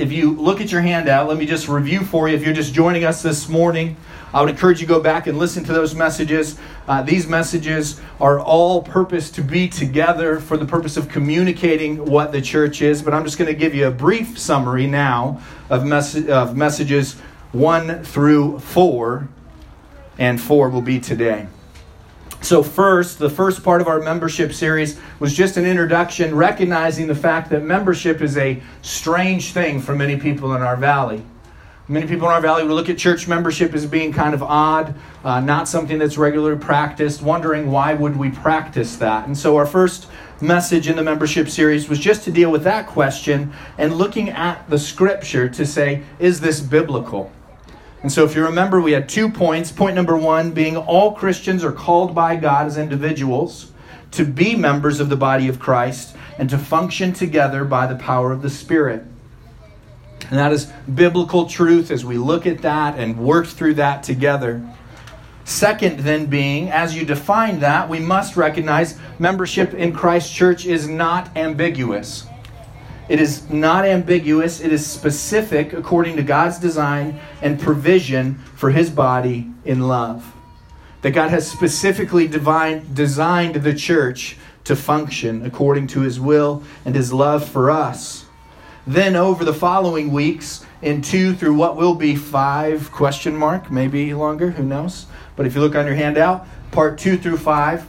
if you look at your handout, let me just review for you. If you're just joining us this morning, I would encourage you to go back and listen to those messages. Uh, these messages are all purpose to be together for the purpose of communicating what the church is. But I'm just going to give you a brief summary now of, mes- of messages 1 through 4, and 4 will be today. So, first, the first part of our membership series was just an introduction, recognizing the fact that membership is a strange thing for many people in our valley. Many people in our valley would look at church membership as being kind of odd, uh, not something that's regularly practiced, wondering why would we practice that. And so, our first message in the membership series was just to deal with that question and looking at the scripture to say, is this biblical? And so, if you remember, we had two points. Point number one being all Christians are called by God as individuals to be members of the body of Christ and to function together by the power of the Spirit. And that is biblical truth as we look at that and work through that together. Second, then, being, as you define that, we must recognize membership in Christ Church is not ambiguous. It is not ambiguous, it is specific according to God's design and provision for his body in love. That God has specifically divine, designed the church to function according to his will and his love for us. Then over the following weeks, in two through what will be five question mark, maybe longer, who knows? But if you look on your handout, part two through five,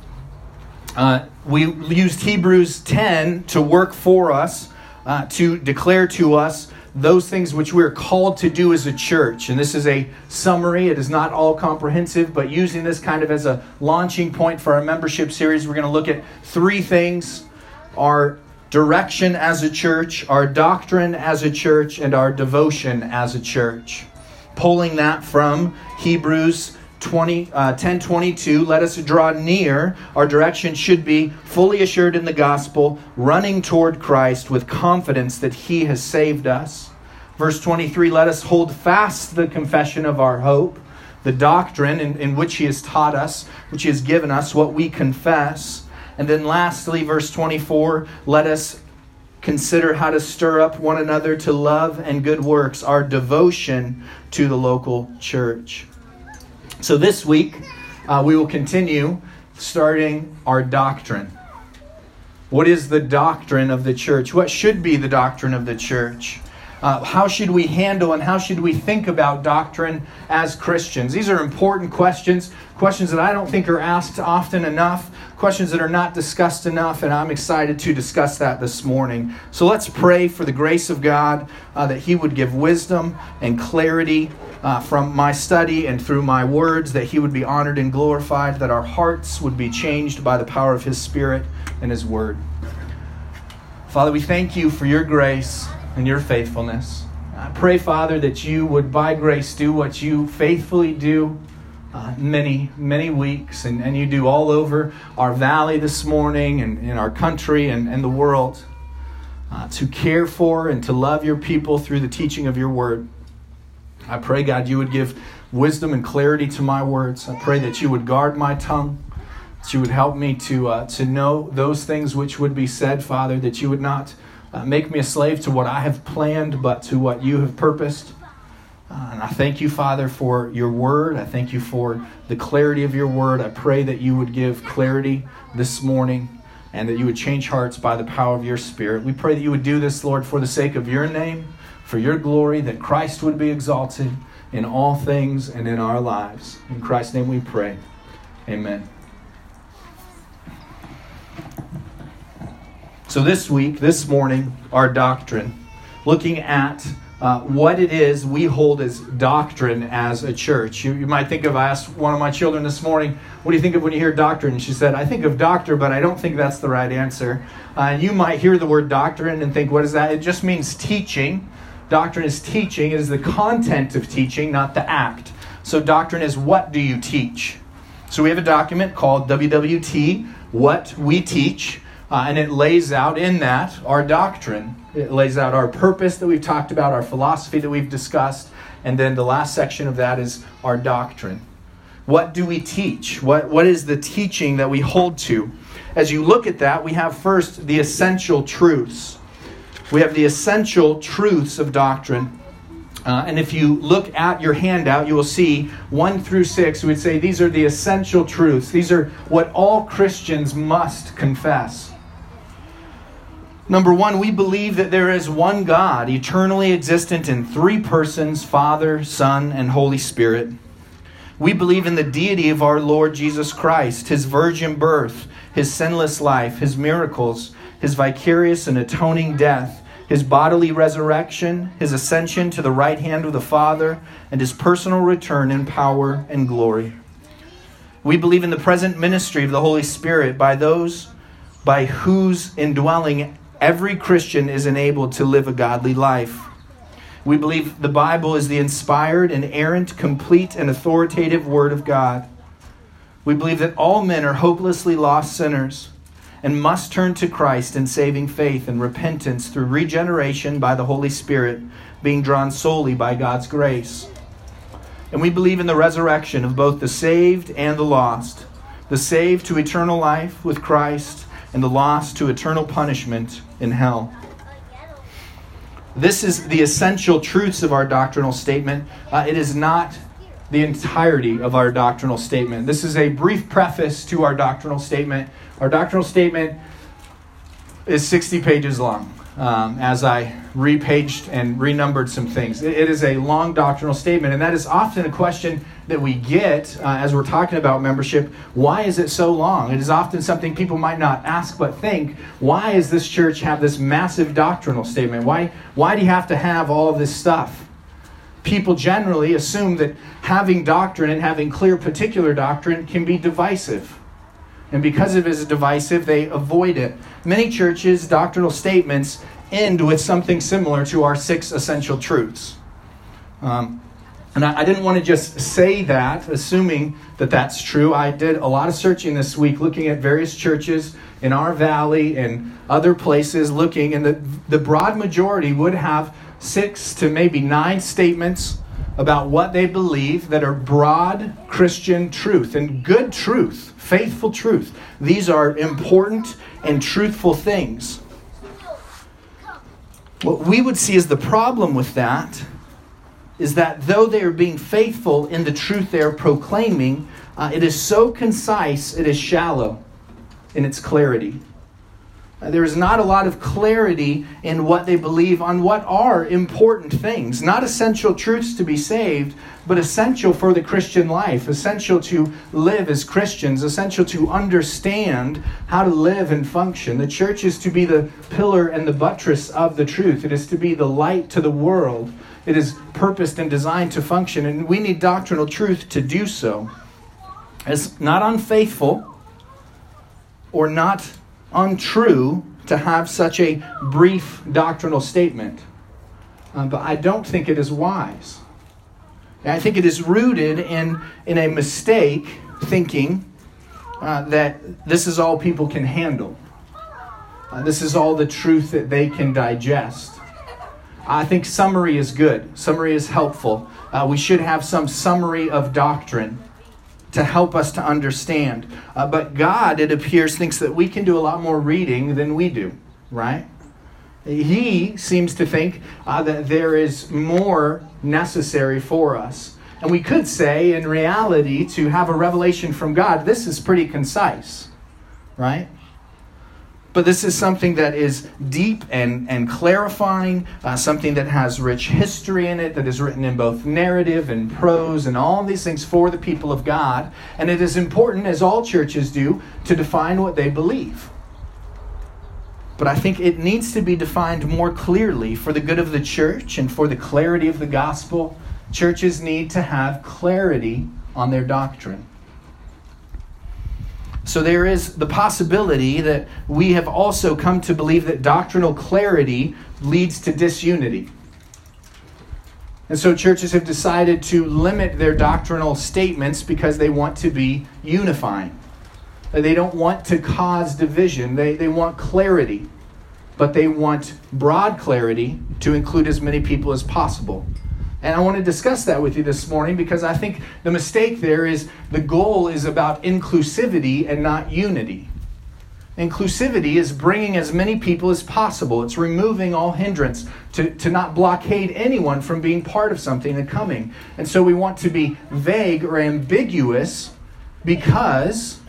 uh, we used Hebrews 10 to work for us uh, to declare to us those things which we're called to do as a church. And this is a summary, it is not all comprehensive, but using this kind of as a launching point for our membership series, we're going to look at three things our direction as a church, our doctrine as a church, and our devotion as a church. Pulling that from Hebrews 20, uh, 1022, let us draw near. Our direction should be fully assured in the gospel, running toward Christ with confidence that he has saved us. Verse 23, let us hold fast the confession of our hope, the doctrine in, in which he has taught us, which he has given us, what we confess. And then lastly, verse 24, let us consider how to stir up one another to love and good works, our devotion to the local church. So this week, uh, we will continue starting our doctrine. What is the doctrine of the church? What should be the doctrine of the church? Uh, how should we handle and how should we think about doctrine as Christians? These are important questions, questions that I don't think are asked often enough, questions that are not discussed enough, and I'm excited to discuss that this morning. So let's pray for the grace of God uh, that He would give wisdom and clarity uh, from my study and through my words, that He would be honored and glorified, that our hearts would be changed by the power of His Spirit and His Word. Father, we thank you for your grace and your faithfulness. I pray, Father, that you would, by grace, do what you faithfully do uh, many, many weeks, and, and you do all over our valley this morning and in our country and, and the world. Uh, to care for and to love your people through the teaching of your word. I pray, God, you would give wisdom and clarity to my words. I pray that you would guard my tongue, that you would help me to, uh, to know those things which would be said, Father, that you would not uh, make me a slave to what I have planned, but to what you have purposed. Uh, and I thank you, Father, for your word. I thank you for the clarity of your word. I pray that you would give clarity this morning and that you would change hearts by the power of your Spirit. We pray that you would do this, Lord, for the sake of your name for your glory, that Christ would be exalted in all things and in our lives. In Christ's name we pray. Amen. So, this week, this morning, our doctrine, looking at uh, what it is we hold as doctrine as a church. You, you, might think of, I asked one of my children this morning, what do you think of when you hear doctrine? She said, I think of doctor, but I don't think that's the right answer. Uh, and you might hear the word doctrine and think, what is that? It just means teaching. Doctrine is teaching, it is the content of teaching, not the act. So, doctrine is what do you teach? So, we have a document called WWT, What We Teach, uh, and it lays out in that our doctrine. It lays out our purpose that we've talked about, our philosophy that we've discussed, and then the last section of that is our doctrine. What do we teach? What, what is the teaching that we hold to? As you look at that, we have first the essential truths. We have the essential truths of doctrine. Uh, and if you look at your handout, you will see one through six, we would say these are the essential truths. These are what all Christians must confess. Number one, we believe that there is one God, eternally existent in three persons Father, Son, and Holy Spirit. We believe in the deity of our Lord Jesus Christ, his virgin birth, his sinless life, his miracles, his vicarious and atoning death his bodily resurrection, his ascension to the right hand of the Father, and his personal return in power and glory. We believe in the present ministry of the Holy Spirit by those by whose indwelling every Christian is enabled to live a godly life. We believe the Bible is the inspired, inerrant, complete, and authoritative Word of God. We believe that all men are hopelessly lost sinners and must turn to Christ in saving faith and repentance through regeneration by the Holy Spirit, being drawn solely by God's grace. And we believe in the resurrection of both the saved and the lost, the saved to eternal life with Christ, and the lost to eternal punishment in hell. This is the essential truths of our doctrinal statement. Uh, it is not the entirety of our doctrinal statement. This is a brief preface to our doctrinal statement. Our doctrinal statement is 60 pages long. Um, as I repaged and renumbered some things. It, it is a long doctrinal statement, and that is often a question that we get uh, as we're talking about membership. Why is it so long? It is often something people might not ask but think. Why does this church have this massive doctrinal statement? Why, why do you have to have all this stuff? people generally assume that having doctrine and having clear particular doctrine can be divisive. And because it is divisive, they avoid it. Many churches' doctrinal statements end with something similar to our six essential truths. Um, and I, I, didn't want to just say that, assuming that that's true. I did a lot of searching this week, looking at various churches in our valley and other places, looking, and the, the broad majority would have six to maybe nine statements about what they believe that are broad Christian truth and good truth, faithful truth. These are important and truthful things. What we would see as the problem with that is that though they are being faithful in the truth they are proclaiming, uh, it is so concise, it is shallow in its clarity. Uh, there is not a lot of clarity in what they believe on what are important things. Not essential truths to be saved, but essential for the Christian life, essential to live as Christians, essential to understand how to live and function. The church is to be the pillar and the buttress of the truth, it is to be the light to the world. It is purposed and designed to function, and we need doctrinal truth to do so. It's not unfaithful or not untrue to have such a brief doctrinal statement. Uh, but I don't think it is wise. I think it is rooted in, in a mistake thinking uh, that this is all people can handle. Uh, this is all the truth that they can digest. I think summary is good, summary is helpful. Uh, we should have some summary of doctrine to help us to understand. Uh, but God, it appears, thinks that we can do a lot more reading than we do, right? He seems to think uh, that there is more necessary for us. And we could say, in reality, to have a revelation from God, this is pretty concise, right? But this is something that is deep and, and clarifying, uh, something that has rich history in it, that is written in both narrative and prose and all these things for the people of God. And it is important, as all churches do, to define what they believe. But I think it needs to be defined more clearly for the good of the church and for the clarity of the gospel. Churches need to have clarity on their doctrine. So there is the possibility that we have also come to believe that doctrinal clarity leads to disunity. And so churches have decided to limit their doctrinal statements because they want to be unifying. They don't want to cause division, they, they want clarity. But they want broad clarity to include as many people as possible. And I want to discuss that with you this morning because I think the mistake there is the goal is about inclusivity and not unity. Inclusivity is bringing as many people as possible. It's removing all hindrance to, to not blockade anyone from being part of something and coming. And so we want to be vague or ambiguous because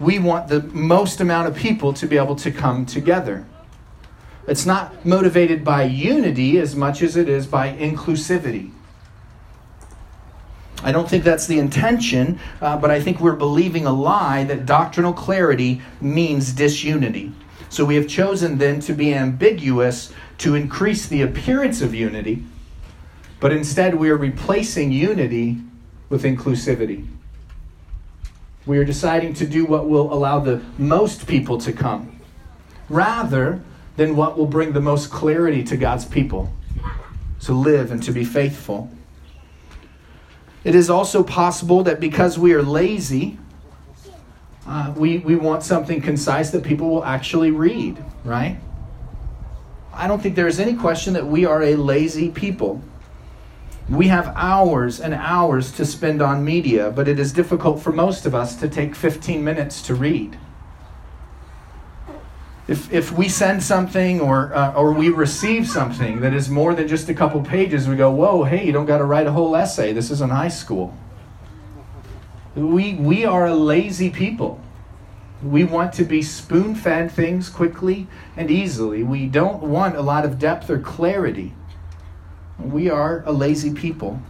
we want the most amount of people to be able to come together. It's not motivated by unity as much as it is by inclusivity. I don't think that's the intention, uh, but I think we're believing a lie that doctrinal clarity means disunity. So we have chosen then to be ambiguous to increase the appearance of unity, but instead we are replacing unity with inclusivity. We are deciding to do what will allow the most people to come rather than what will bring the most clarity to God's people to live and to be faithful. It is also possible that because we are lazy, uh, we, we want something concise that people will actually read, right? I don't think there is any question that we are a lazy people. We have hours and hours to spend on media, but it is difficult for most of us to take 15 minutes to read if, if we send something or, uh, or we receive something that is more than just a couple pages, we go, whoa, hey, you don't got to write a whole essay. This isn't high school. We, we are a lazy people. We want to be spoon fed things quickly and easily. We don't want a lot of depth or clarity. We are a lazy people.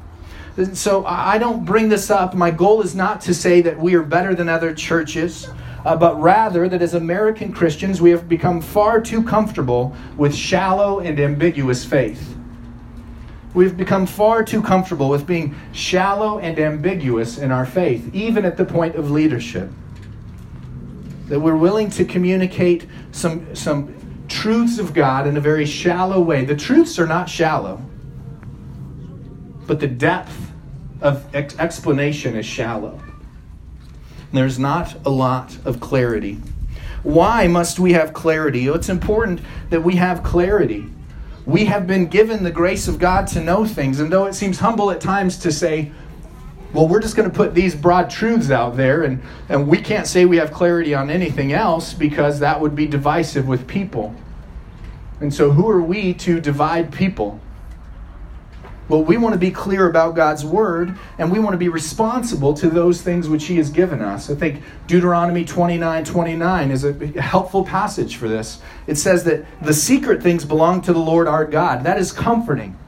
So I don't bring this up. My goal is not to say that we are better than other churches uh, but rather that as American Christians, we have become far too comfortable with shallow and ambiguous faith. We've become far too comfortable with being shallow and ambiguous in our faith, even at the point of leadership. That we're willing to communicate some, some truths of God in a very shallow way. The truths are not shallow, but the depth of ex- explanation is shallow. There's not a lot of clarity. Why must we have clarity? Oh, it's important that we have clarity. We have been given the grace of God to know things, and though it seems humble at times to say, well, we're just going to put these broad truths out there, and, and we can't say we have clarity on anything else because that would be divisive with people. And so, who are we to divide people? Well, we want to be clear about God's word and we want to be responsible to those things which He has given us. I think Deuteronomy 29 29 is a helpful passage for this. It says that the secret things belong to the Lord our God. That is comforting.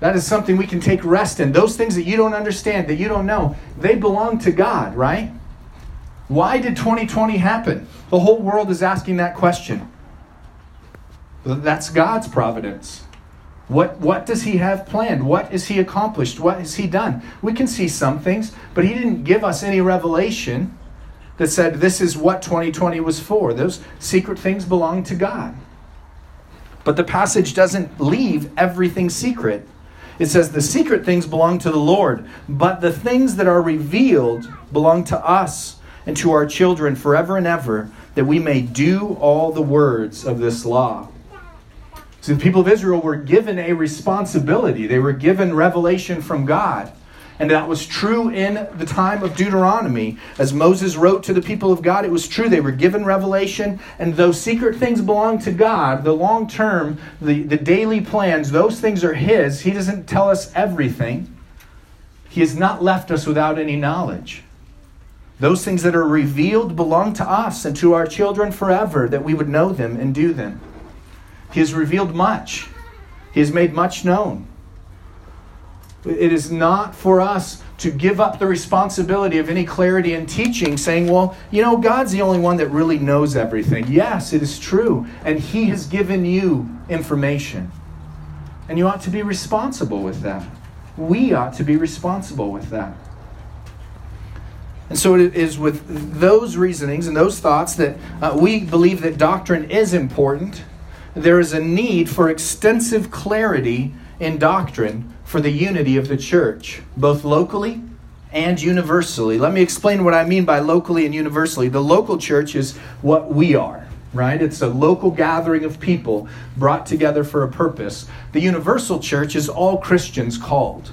That is something we can take rest in. Those things that you don't understand, that you don't know, they belong to God, right? Why did 2020 happen? The whole world is asking that question. That's God's providence. What, what does he have planned? What has he accomplished? What has he done? We can see some things, but he didn't give us any revelation that said this is what 2020 was for. Those secret things belong to God. But the passage doesn't leave everything secret. It says the secret things belong to the Lord, but the things that are revealed belong to us and to our children forever and ever, that we may do all the words of this law. So the people of Israel were given a responsibility. They were given revelation from God. And that was true in the time of Deuteronomy. As Moses wrote to the people of God, it was true. They were given revelation, and those secret things belong to God. The long term, the, the daily plans, those things are His. He doesn't tell us everything, He has not left us without any knowledge. Those things that are revealed belong to us and to our children forever, that we would know them and do them. He has revealed much, He has made much known. It is not for us to give up the responsibility of any clarity in teaching, saying, well, you know, God's the only one that really knows everything. Yes, it is true. And He has given you information. And you ought to be responsible with that. We ought to be responsible with that. And so it is with those reasonings and those thoughts that uh, we believe that doctrine is important there is a need for extensive clarity in doctrine for the unity of the church, both locally and universally. Let me explain what I mean by locally and universally. The local church is what we are, right? It's a local gathering of people brought together for a purpose. The universal church is all Christians called,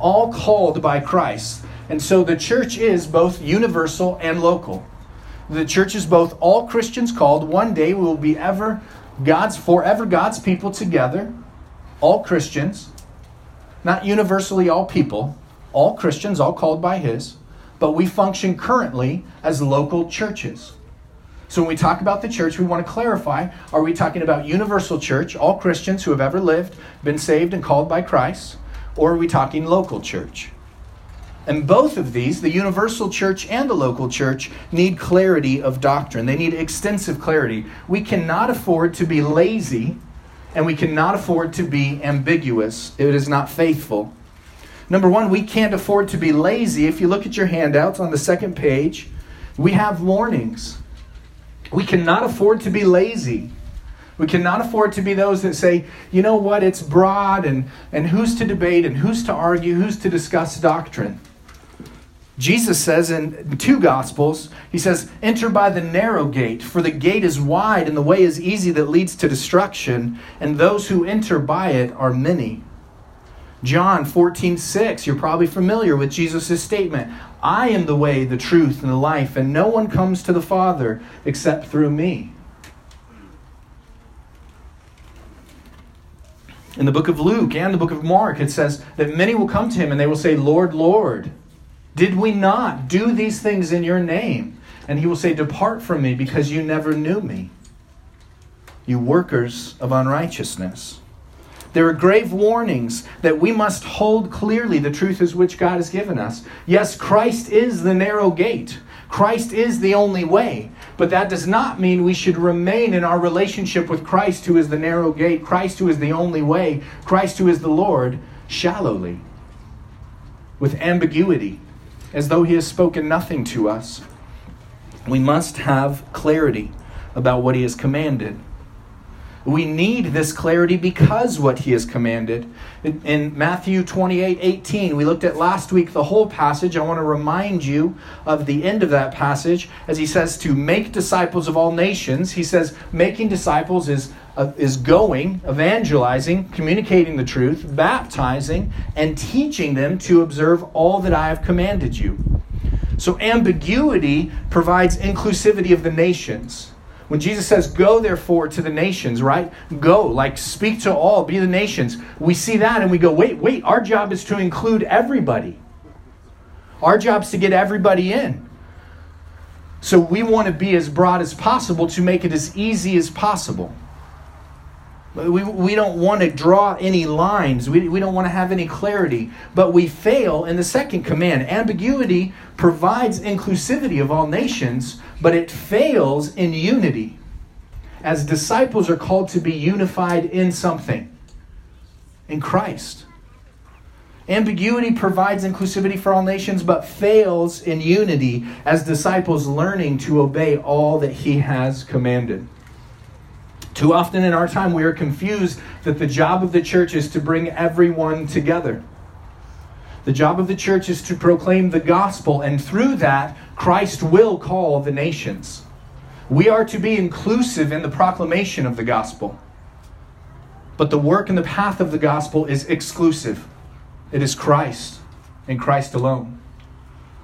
all called by Christ. And so the church is both universal and local. The church is both all Christians called. One day we will be ever God's forever God's people together, all Christians, not universally all people, all Christians, all called by His, but we function currently as local churches. So when we talk about the church, we want to clarify are we talking about universal church, all Christians who have ever lived, been saved, and called by Christ, or are we talking local church? And both of these, the universal church and the local church, need clarity of doctrine. They need extensive clarity. We cannot afford to be lazy and we cannot afford to be ambiguous. It is not faithful. Number one, we can't afford to be lazy. If you look at your handouts on the second page, we have warnings. We cannot afford to be lazy. We cannot afford to be those that say, you know what, it's broad and, and who's to debate and who's to argue, who's to discuss doctrine. Jesus says in two Gospels, he says, Enter by the narrow gate, for the gate is wide and the way is easy that leads to destruction, and those who enter by it are many. John 14, 6, you're probably familiar with Jesus' statement I am the way, the truth, and the life, and no one comes to the Father except through me. In the book of Luke and the book of Mark, it says that many will come to him and they will say, Lord, Lord. Did we not do these things in your name? And he will say, Depart from me because you never knew me, you workers of unrighteousness. There are grave warnings that we must hold clearly the truth as which God has given us. Yes, Christ is the narrow gate. Christ is the only way. But that does not mean we should remain in our relationship with Christ, who is the narrow gate, Christ, who is the only way, Christ, who is the Lord, shallowly, with ambiguity as though he has spoken nothing to us. We must have clarity about what he has commanded. We need this clarity because what he has commanded. In, Matthew 28 18, we looked at last week the whole passage. I want to remind you of the end of that passage as he says to make disciples of all nations. He says making disciples is, uh, is going, evangelizing, communicating the truth, baptizing, and teaching them to observe all that I have commanded you. So ambiguity provides inclusivity of the nations. When Jesus says, Go therefore to the nations, right? Go, like speak to all, be the nations. We see that and we go, Wait, wait, our job is to include everybody. Our job is to get everybody in. So we want to be as broad as possible to make it as easy as possible. We, we don't want to draw any lines. We, we don't want to have any clarity. But we fail in the second command. Ambiguity provides inclusivity of all nations, but it fails in unity. As disciples are called to be unified in something, in Christ. Ambiguity provides inclusivity for all nations, but fails in unity as disciples learning to obey all that He has commanded. Too often in our time, we are confused that the job of the church is to bring everyone together. The job of the church is to proclaim the gospel, and through that, Christ will call the nations. We are to be inclusive in the proclamation of the gospel. But the work and the path of the gospel is exclusive. It is Christ and Christ alone.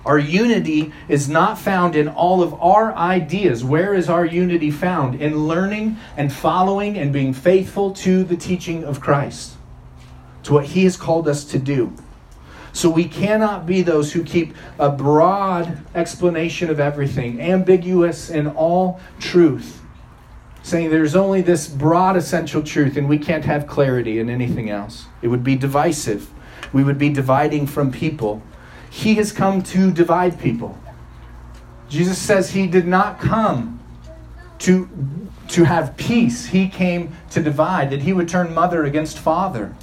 Our unity is not found in all of our ideas. Where is our unity found? In learning and following and being faithful to the teaching of Christ, to what He has called us to do. So we cannot be those who keep a broad explanation of everything, ambiguous in all truth, saying there's only this broad essential truth and we can't have clarity in anything else. It would be divisive. We would be dividing from people he has come to divide people. Jesus says he did not come to, to have peace, he came to divide, that he would turn mother against father.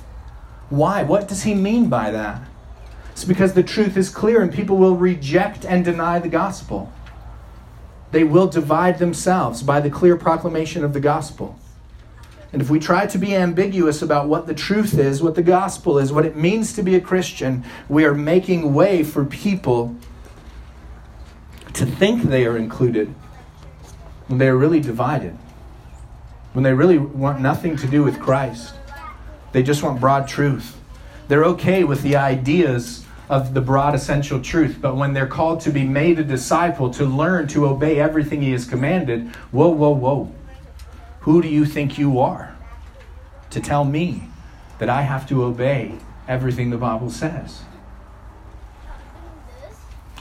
Why? What does he mean by that? It's because the truth is clear and people will reject and deny the gospel. They will divide themselves by the clear proclamation of the gospel. And if we try to be ambiguous about what the truth is, what the gospel is, what it means to be a Christian, we are making way for people to think they are included when they are really divided, when they really want nothing to do with Christ. They just want broad truth. They're okay with the ideas of the broad essential truth. But when they're called to be made a disciple, to learn to obey everything He has commanded, whoa, whoa, whoa. Who do you think you are to tell me that I have to obey everything the Bible says?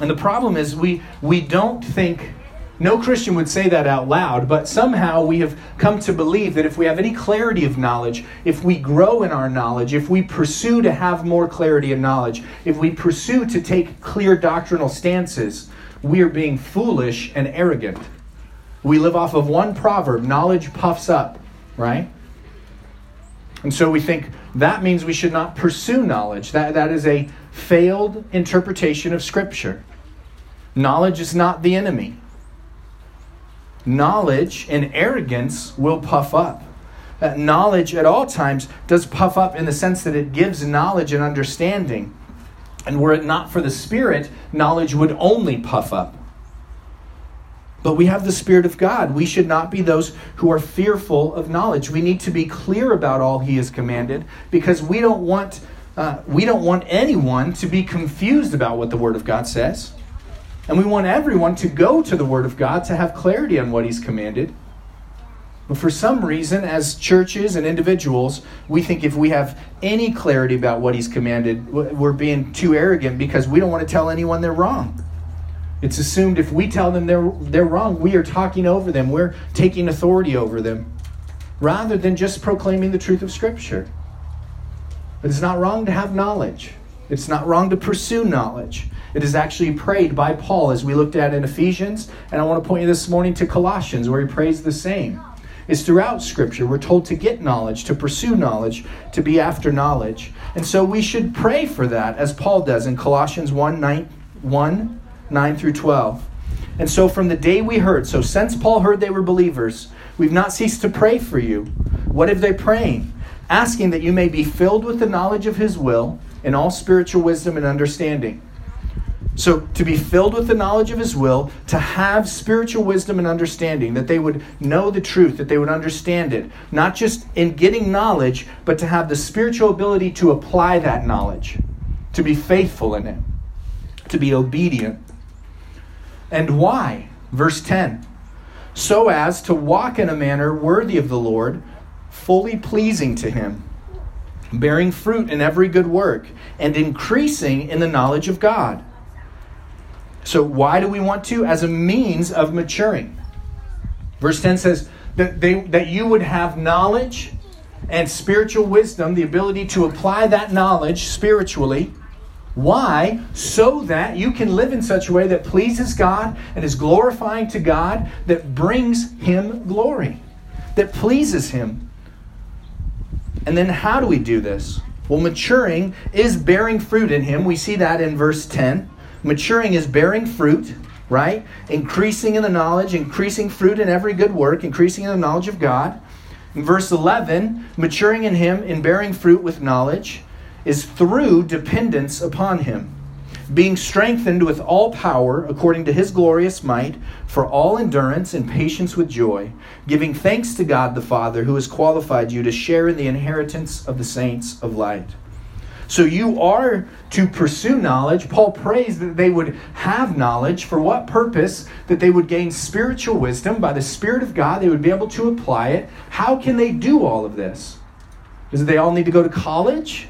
And the problem is, we, we don't think no Christian would say that out loud, but somehow we have come to believe that if we have any clarity of knowledge, if we grow in our knowledge, if we pursue to have more clarity of knowledge, if we pursue to take clear doctrinal stances, we are being foolish and arrogant. We live off of one proverb knowledge puffs up, right? And so we think that means we should not pursue knowledge. That, that is a failed interpretation of Scripture. Knowledge is not the enemy knowledge and arrogance will puff up. Uh, knowledge at all times does puff up in the sense that it gives knowledge and understanding. And were it not for the Spirit, knowledge would only puff up. But we have the Spirit of God. We should not be those who are fearful of knowledge. We need to be clear about all He has commanded because we don't want, uh, we don't want anyone to be confused about what the Word of God says. And we want everyone to go to the Word of God to have clarity on what He's commanded. But for some reason, as churches and individuals, we think if we have any clarity about what He's commanded, we're being too arrogant because we don't want to tell anyone they're wrong. It's assumed if we tell them they're, they're wrong, we are talking over them, we're taking authority over them, rather than just proclaiming the truth of Scripture. It's not wrong to have knowledge, it's not wrong to pursue knowledge. It is actually prayed by Paul, as we looked at in Ephesians, and I want to point you this morning to Colossians, where he prays the same. It's throughout Scripture. We're told to get knowledge, to pursue knowledge, to be after knowledge. And so we should pray for that, as Paul does in Colossians 1 9, 1, 9 through 12. And so from the day we heard, so since Paul heard they were believers, we've not ceased to pray for you. What have they praying? Asking that you may be filled with the knowledge of his will in all spiritual wisdom and understanding so, to be filled with the knowledge of His will, to have spiritual wisdom and understanding, that they would know the truth, that they would understand it, not just in getting knowledge, but to have the spiritual ability to apply that knowledge, to be faithful in it, to be obedient. And why? Verse 10 so as to walk in a manner worthy of the Lord, fully pleasing to Him, bearing fruit in every good work, and increasing in the knowledge of God so, why do we want to? As a means of maturing. Verse 10 says that, they, that you would have knowledge and spiritual wisdom, the ability to apply that knowledge spiritually. Why? So that you can live in such a way that pleases God and is glorifying to God, that brings Him glory, that pleases Him. And then how do we do this? Well, maturing is bearing fruit in Him. We see that in verse 10. Maturing is bearing fruit, right? Increasing in the knowledge, increasing fruit in every good work, increasing in the knowledge of God. In verse 11, maturing in Him in bearing fruit with knowledge is through dependence upon Him, being strengthened with all power according to His glorious might for all endurance and patience with joy, giving thanks to God the Father who has qualified you to share in the inheritance of the saints of light. So you are to pursue knowledge. Paul prays that they would have knowledge. For what purpose? That they would gain spiritual wisdom by the Spirit of God. They would be able to apply it. How can they do all of this? Does they all need to go to college?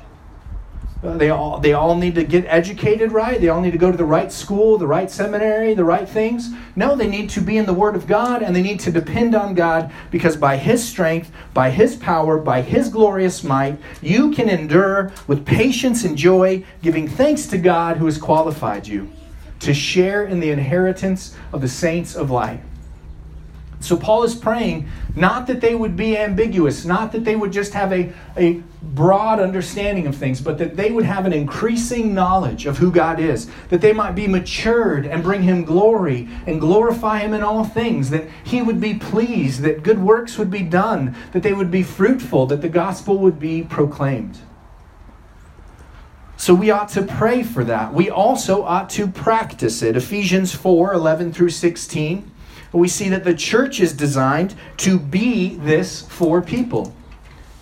They all they all need to get educated right. They all need to go to the right school, the right seminary, the right things. No, they need to be in the Word of God and they need to depend on God because by His strength, by His power, by His glorious might, you can endure with patience and joy, giving thanks to God who has qualified you to share in the inheritance of the saints of light. So Paul is praying not that they would be ambiguous, not that they would just have a, a broad understanding of things, but that they would have an increasing knowledge of who God is, that they might be matured and bring him glory and glorify him in all things, that he would be pleased, that good works would be done, that they would be fruitful, that the gospel would be proclaimed. So we ought to pray for that. We also ought to practice it. Ephesians 4 11 through 16 we see that the church is designed to be this for people,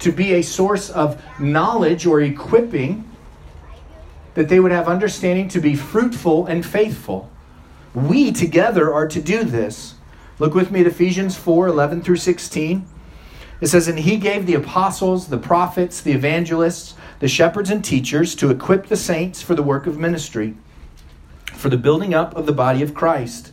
to be a source of knowledge or equipping that they would have understanding to be fruitful and faithful. We together are to do this. Look with me at Ephesians 4 11 through 16. It says, And he gave the apostles, the prophets, the evangelists, the shepherds, and teachers to equip the saints for the work of ministry, for the building up of the body of Christ,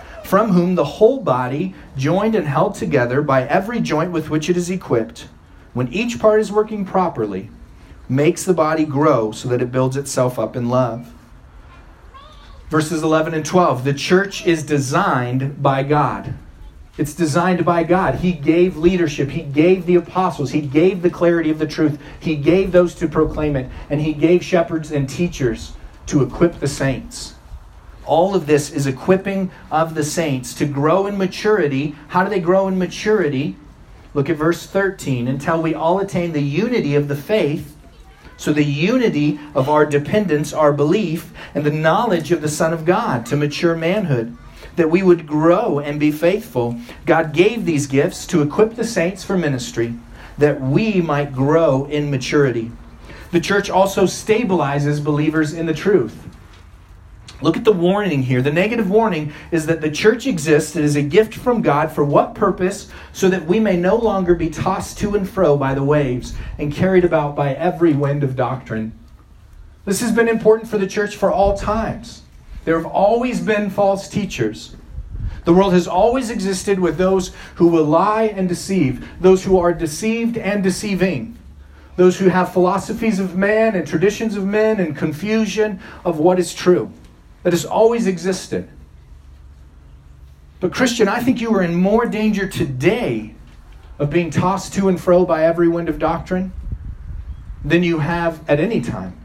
from whom the whole body, joined and held together by every joint with which it is equipped, when each part is working properly, makes the body grow so that it builds itself up in love verses 11 and 12. The church is designed by God. It's designed by God. He gave leadership. He gave the apostles. He gave the clarity of the truth. He gave those to proclaim it. And He gave shepherds and teachers to equip the saints. All of this is equipping of the saints to grow in maturity. How do they grow in maturity? Look at verse 13. Until we all attain the unity of the faith so, the unity of our dependence, our belief, and the knowledge of the Son of God to mature manhood, that we would grow and be faithful. God gave these gifts to equip the saints for ministry, that we might grow in maturity. The church also stabilizes believers in the truth. Look at the warning here. The negative warning is that the church exists. It is a gift from God for what purpose? So that we may no longer be tossed to and fro by the waves and carried about by every wind of doctrine. This has been important for the church for all times. There have always been false teachers. The world has always existed with those who will lie and deceive, those who are deceived and deceiving, those who have philosophies of man and traditions of men and confusion of what is true that has always existed. But, Christian, I think you are in more danger today of being tossed to and fro by every wind of doctrine than you have at any time.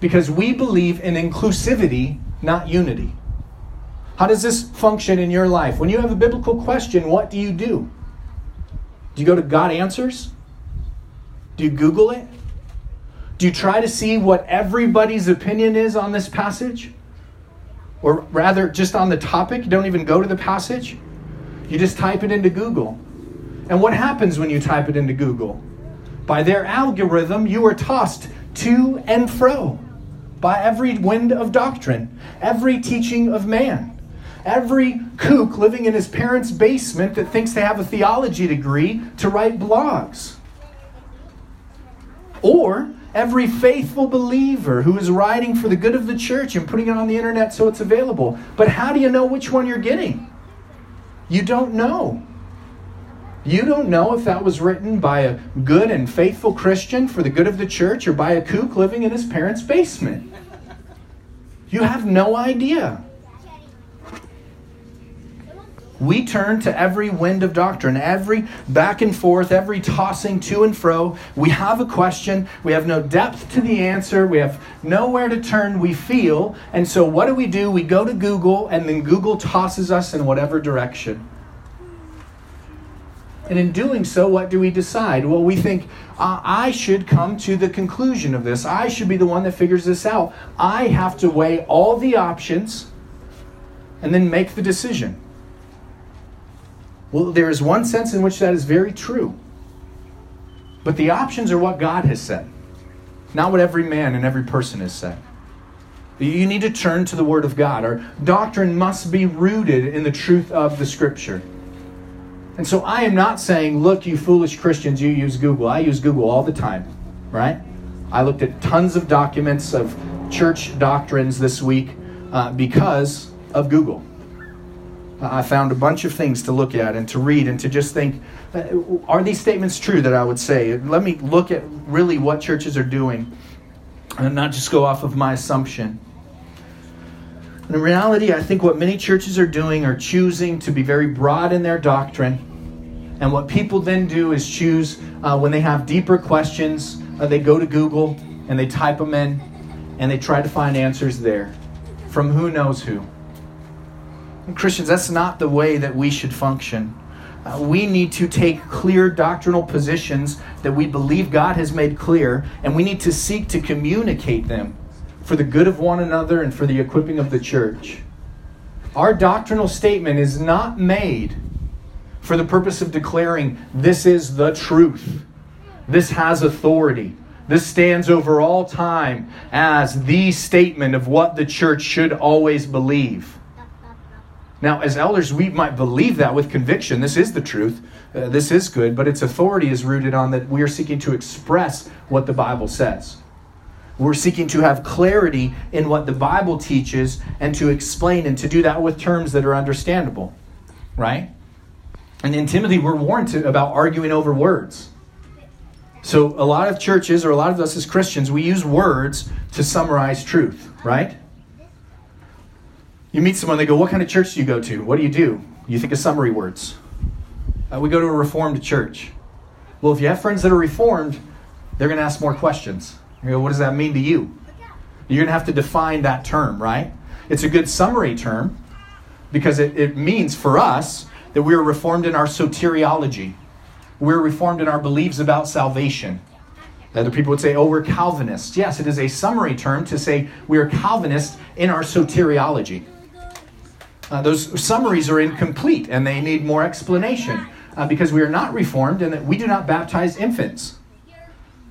Because we believe in inclusivity, not unity. How does this function in your life? When you have a biblical question, what do you do? Do you go to God Answers? Do you Google it? Do you try to see what everybody's opinion is on this passage? Or rather, just on the topic, don't even go to the passage. You just type it into Google. And what happens when you type it into Google? By their algorithm, you are tossed to and fro by every wind of doctrine, every teaching of man, every kook living in his parents' basement that thinks they have a theology degree to write blogs. Or every faithful believer who is writing for the good of the church and putting it on the internet so it's available. But how do you know which one you're getting? You don't know. You don't know if that was written by a good and faithful Christian for the good of the church or by a kook living in his parents' basement. You have no idea. We turn to every wind of doctrine, every back and forth, every tossing to and fro. We have a question. We have no depth to the answer. We have nowhere to turn, we feel. And so, what do we do? We go to Google, and then Google tosses us in whatever direction. And in doing so, what do we decide? Well, we think, I should come to the conclusion of this. I should be the one that figures this out. I have to weigh all the options and then make the decision. Well, there is one sense in which that is very true. But the options are what God has said, not what every man and every person has said. You need to turn to the Word of God. Our doctrine must be rooted in the truth of the Scripture. And so I am not saying, look, you foolish Christians, you use Google. I use Google all the time, right? I looked at tons of documents of church doctrines this week uh, because of Google. I found a bunch of things to look at and to read and to just think uh, are these statements true that I would say? Let me look at really what churches are doing and not just go off of my assumption. In reality, I think what many churches are doing are choosing to be very broad in their doctrine. And what people then do is choose, uh, when they have deeper questions, uh, they go to Google and they type them in and they try to find answers there from who knows who. And Christians, that's not the way that we should function. Uh, we need to take clear doctrinal positions that we believe God has made clear, and we need to seek to communicate them for the good of one another and for the equipping of the church. Our doctrinal statement is not made for the purpose of declaring this is the truth, this has authority. This stands over all time as the statement of what the church should always believe. Now, as elders, we might believe that with conviction. This is the truth. Uh, this is good, but its authority is rooted on that we are seeking to express what the Bible says. We're seeking to have clarity in what the Bible teaches and to explain and to do that with terms that are understandable, right? And in Timothy, we're warned to, about arguing over words. So, a lot of churches, or a lot of us as Christians, we use words to summarize truth, right? You meet someone, they go, What kind of church do you go to? What do you do? You think of summary words. Uh, we go to a reformed church. Well, if you have friends that are reformed, they're going to ask more questions. You go, What does that mean to you? You're going to have to define that term, right? It's a good summary term because it, it means for us that we're reformed in our soteriology. We're reformed in our beliefs about salvation. Other people would say, oh, we're Calvinists. Yes, it is a summary term to say we are Calvinists in our soteriology. Uh, those summaries are incomplete and they need more explanation uh, because we are not reformed and that we do not baptize infants.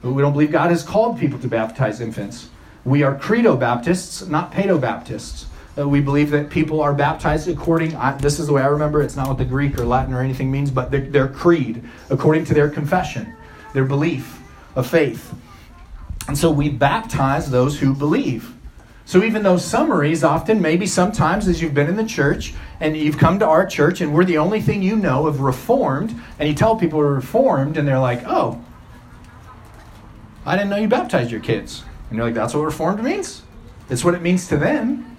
But we don't believe God has called people to baptize infants. We are credo Baptists, not pedo Baptists. Uh, we believe that people are baptized according, I, this is the way I remember, it's not what the Greek or Latin or anything means, but their, their creed, according to their confession, their belief of faith. And so we baptize those who believe. So even those summaries, often, maybe sometimes, as you've been in the church and you've come to our church and we're the only thing you know of Reformed, and you tell people we're Reformed, and they're like, oh, I didn't know you baptized your kids. And you're like, that's what Reformed means? It's what it means to them.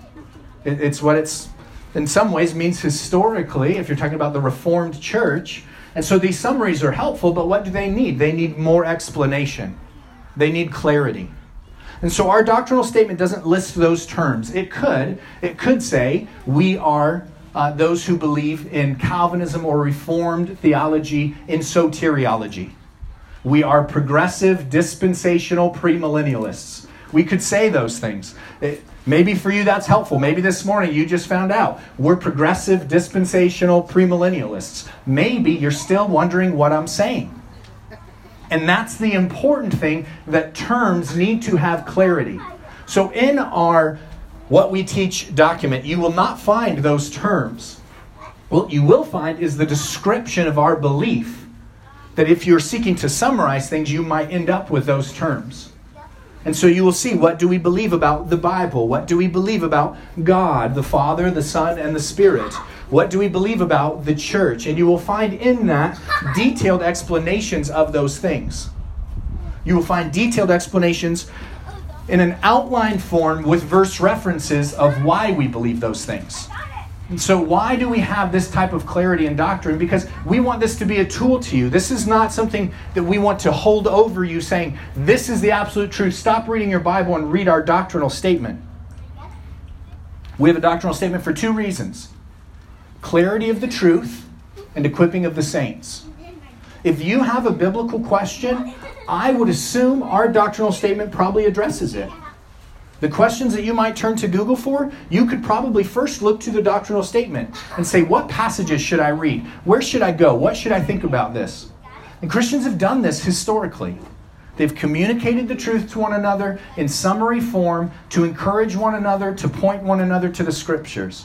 It's what it's, in some ways, means historically, if you're talking about the Reformed church. And so these summaries are helpful, but what do they need? They need more explanation, they need clarity. And so our doctrinal statement doesn't list those terms. It could. It could say, we are uh, those who believe in Calvinism or Reformed theology in soteriology. We are progressive, dispensational premillennialists. We could say those things. It, maybe for you that's helpful. Maybe this morning you just found out we're progressive, dispensational premillennialists. Maybe you're still wondering what I'm saying. And that's the important thing that terms need to have clarity. So in our what we teach document, you will not find those terms. What you will find is the description of our belief that if you're seeking to summarize things, you might end up with those terms. And so you will see what do we believe about the Bible? What do we believe about God, the Father, the Son, and the Spirit? What do we believe about the church? And you will find in that detailed explanations of those things. You will find detailed explanations in an outline form with verse references of why we believe those things. And so, why do we have this type of clarity in doctrine? Because we want this to be a tool to you. This is not something that we want to hold over you saying, this is the absolute truth. Stop reading your Bible and read our doctrinal statement. We have a doctrinal statement for two reasons clarity of the truth and equipping of the saints. If you have a biblical question, I would assume our doctrinal statement probably addresses it. The questions that you might turn to Google for, you could probably first look to the doctrinal statement and say, What passages should I read? Where should I go? What should I think about this? And Christians have done this historically. They've communicated the truth to one another in summary form to encourage one another, to point one another to the scriptures.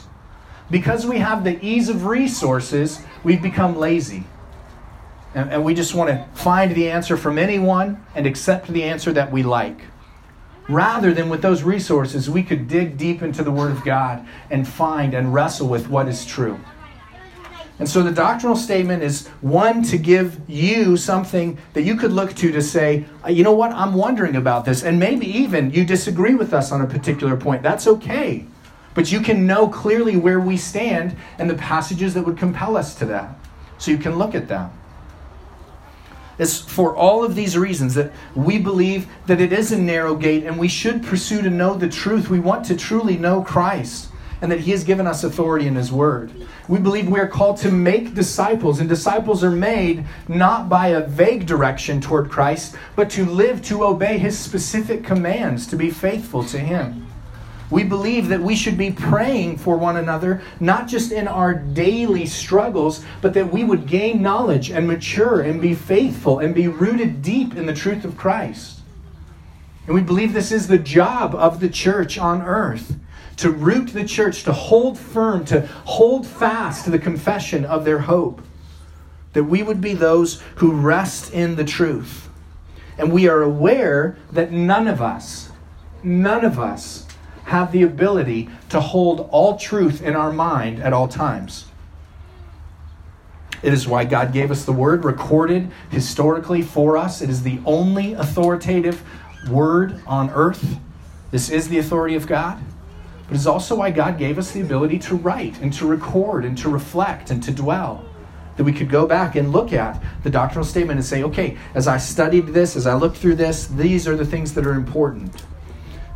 Because we have the ease of resources, we've become lazy. And, and we just want to find the answer from anyone and accept the answer that we like rather than with those resources, we could dig deep into the Word of God and find and wrestle with what is true. And so the doctrinal statement is one to give you something that you could look to to say, uh, you know what, I'm wondering about this. And maybe even you disagree with us on a particular point. That's okay. But you can know clearly where we stand and the passages that would compel us to that. So you can look at that. It's for all of these reasons that we believe that it is a narrow gate and we should pursue to know the truth. We want to truly know Christ. and that He has given us authority in His Word. We believe we are called to make disciples, and disciples are made not by a vague direction toward Christ, but to live to obey His specific commands, to be faithful to Him. We believe that we should be praying for one another, not just in our daily struggles, but that we would gain knowledge and mature and be faithful and be rooted deep in the truth of Christ. And we believe this is the job of the church on earth to root the church, to hold firm, to hold fast to the confession of their hope. That we would be those who rest in the truth. And we are aware that none of us, none of us, have the ability to hold all truth in our mind at all times. It is why God gave us the word recorded historically for us. It is the only authoritative word on earth. This is the authority of God. But it's also why God gave us the ability to write and to record and to reflect and to dwell. That we could go back and look at the doctrinal statement and say, okay, as I studied this, as I looked through this, these are the things that are important.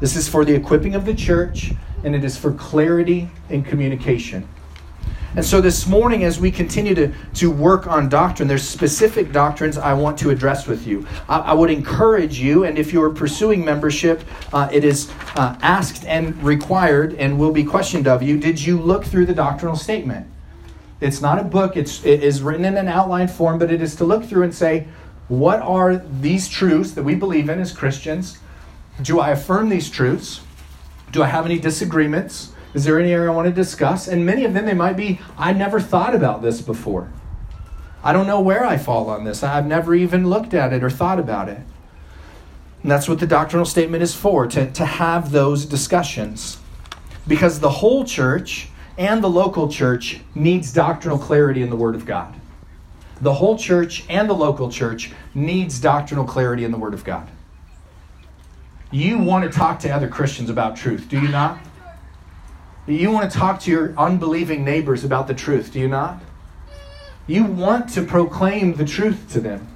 This is for the equipping of the church, and it is for clarity in communication. And so this morning, as we continue to, to work on doctrine, there's specific doctrines I want to address with you. I, I would encourage you, and if you're pursuing membership, uh, it is uh, asked and required and will be questioned of you. Did you look through the doctrinal statement? It's not a book, it's, it is written in an outline form, but it is to look through and say, what are these truths that we believe in as Christians? Do I affirm these truths? Do I have any disagreements? Is there any area I want to discuss? And many of them, they might be, I never thought about this before. I don't know where I fall on this. I've never even looked at it or thought about it. And that's what the doctrinal statement is for, to, to have those discussions. Because the whole church and the local church needs doctrinal clarity in the Word of God. The whole church and the local church needs doctrinal clarity in the Word of God. You want to talk to other Christians about truth, do you not? You want to talk to your unbelieving neighbors about the truth, do you not? You want to proclaim the truth to them.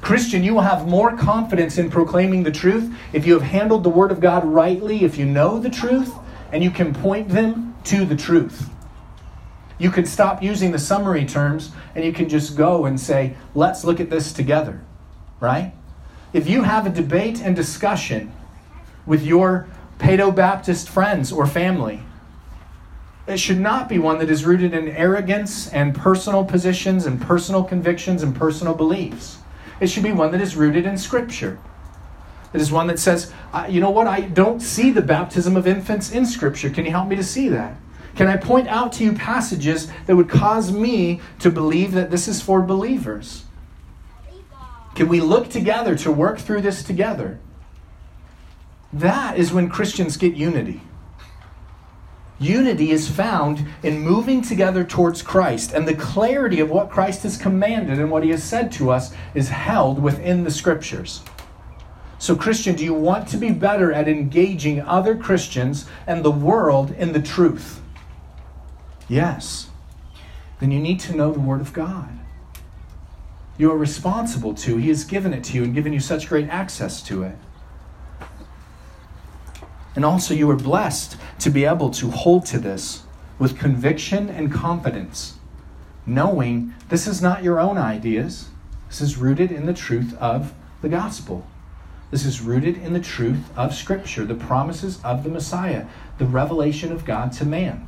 Christian, you will have more confidence in proclaiming the truth if you have handled the Word of God rightly, if you know the truth, and you can point them to the truth. You can stop using the summary terms and you can just go and say, let's look at this together, right? If you have a debate and discussion with your Paedo Baptist friends or family, it should not be one that is rooted in arrogance and personal positions and personal convictions and personal beliefs. It should be one that is rooted in Scripture. It is one that says, you know what, I don't see the baptism of infants in Scripture. Can you help me to see that? Can I point out to you passages that would cause me to believe that this is for believers? Can we look together to work through this together? That is when Christians get unity. Unity is found in moving together towards Christ, and the clarity of what Christ has commanded and what he has said to us is held within the scriptures. So, Christian, do you want to be better at engaging other Christians and the world in the truth? Yes. Then you need to know the Word of God. You are responsible to. He has given it to you and given you such great access to it. And also, you are blessed to be able to hold to this with conviction and confidence, knowing this is not your own ideas. This is rooted in the truth of the gospel. This is rooted in the truth of Scripture, the promises of the Messiah, the revelation of God to man.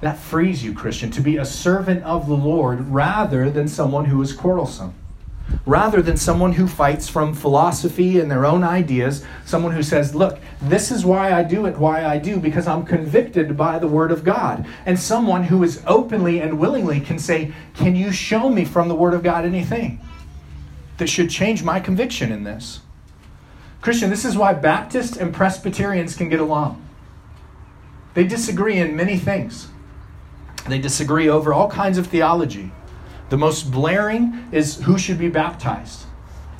That frees you, Christian, to be a servant of the Lord rather than someone who is quarrelsome rather than someone who fights from philosophy and their own ideas, someone who says, Look, this is why I do it, why I do, because I'm convicted by the Word of God. And someone who is openly and willingly can say, Can you show me from the Word of God anything that should change my conviction in this? Christian, this is why Baptists and Presbyterians can get along. They disagree in many things. They disagree over all kinds of theology. The most blaring is who should be baptized.